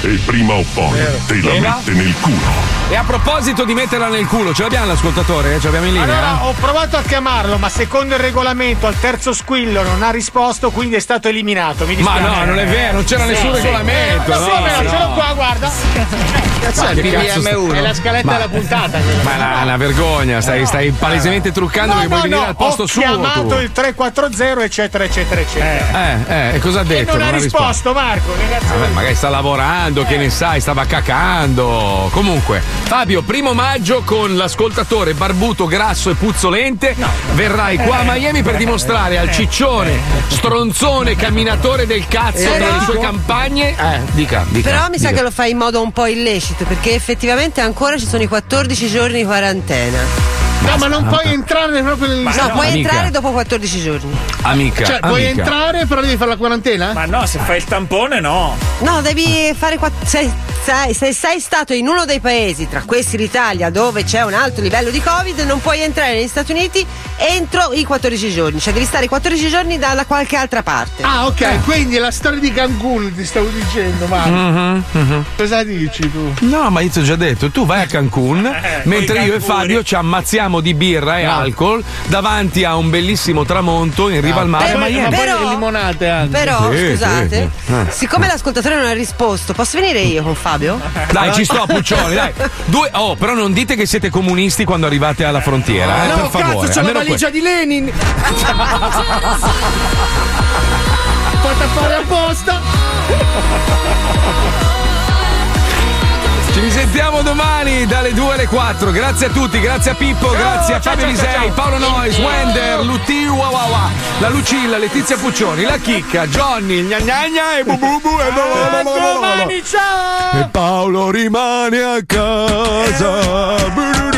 E prima o poi te la Vera? mette nel culo. E a proposito di metterla nel culo, ce l'abbiamo l'ascoltatore? Ce l'abbiamo in linea? Allora, ho provato a chiamarlo, ma secondo il regolamento al terzo squillo non ha risposto, quindi è stato eliminato. Mi Ma no, non è vero, non c'era nessun regolamento, Ma no, no, no. ce l'ho qua, guarda. Cazzo è il Che cazzo PDM1? È la scaletta Ma- della puntata. Ma è una, una vergogna, stai, stai palesemente truccando No, perché no, vuoi venire al posto ho suo. chiamato tu. il 340 eccetera eccetera eccetera. Eh, eh, e cosa ha E detto? non, ha risposto, Marco. Che cazzo Vabbè, magari sta lavorando, che ne sai, stava cacando. Comunque, Fabio, primo maggio con l'ascoltatore barbuto, grasso e puzzolente, verrai qua a Miami per dimostrare al ciccione, stronzone, camminatore del cazzo Eh, nelle no. sue campagne. Eh, dica, dica. Però mi sa dica. che lo fa in modo un po' illecito perché effettivamente ancora ci sono i 14 giorni di quarantena. No, ma non puoi entrare proprio nel No, puoi amica. entrare dopo 14 giorni. Amica, Cioè, puoi entrare, però devi fare la quarantena? Ma no, se fai il tampone no. No, devi fare quatt- se sei stato in uno dei paesi, tra questi l'Italia, dove c'è un alto livello di Covid, non puoi entrare negli Stati Uniti entro i 14 giorni. Cioè devi stare 14 giorni da qualche altra parte. Ah, ok, quindi la storia di Cancun ti stavo dicendo, Marco. Mhm, mhm. Cosa dici tu? No, ma io ti ho già detto, tu vai a Cancun, mentre io e Fabio ci ammazziamo di birra e alcol davanti a un bellissimo tramonto in riva al mare a Però- Miami. però- le limonate anche. Però, Sì, scusate, sì, sì. Eh. siccome l'ascoltatore non ha risposto, posso venire io con Fabio? Dai, ci sto, Puccioni, dai. Due, oh, però non dite che siete comunisti quando arrivate alla frontiera, eh, no, per favore. cazzo, c'ho la valigia di Lenin. Fatta fare apposta. Ci risentiamo domani dalle 2 alle 4. Grazie a tutti, grazie a Pippo, grazie a ciao, Fabio ciao, ciao, Lisei, ciao. Paolo Nois, Wender, Lutti, Wawawa, la Lucilla, Letizia Puccioni, la Chicca, Johnny, il gna gna gna e Bububu e Domani, ciao. E Paolo rimane a casa.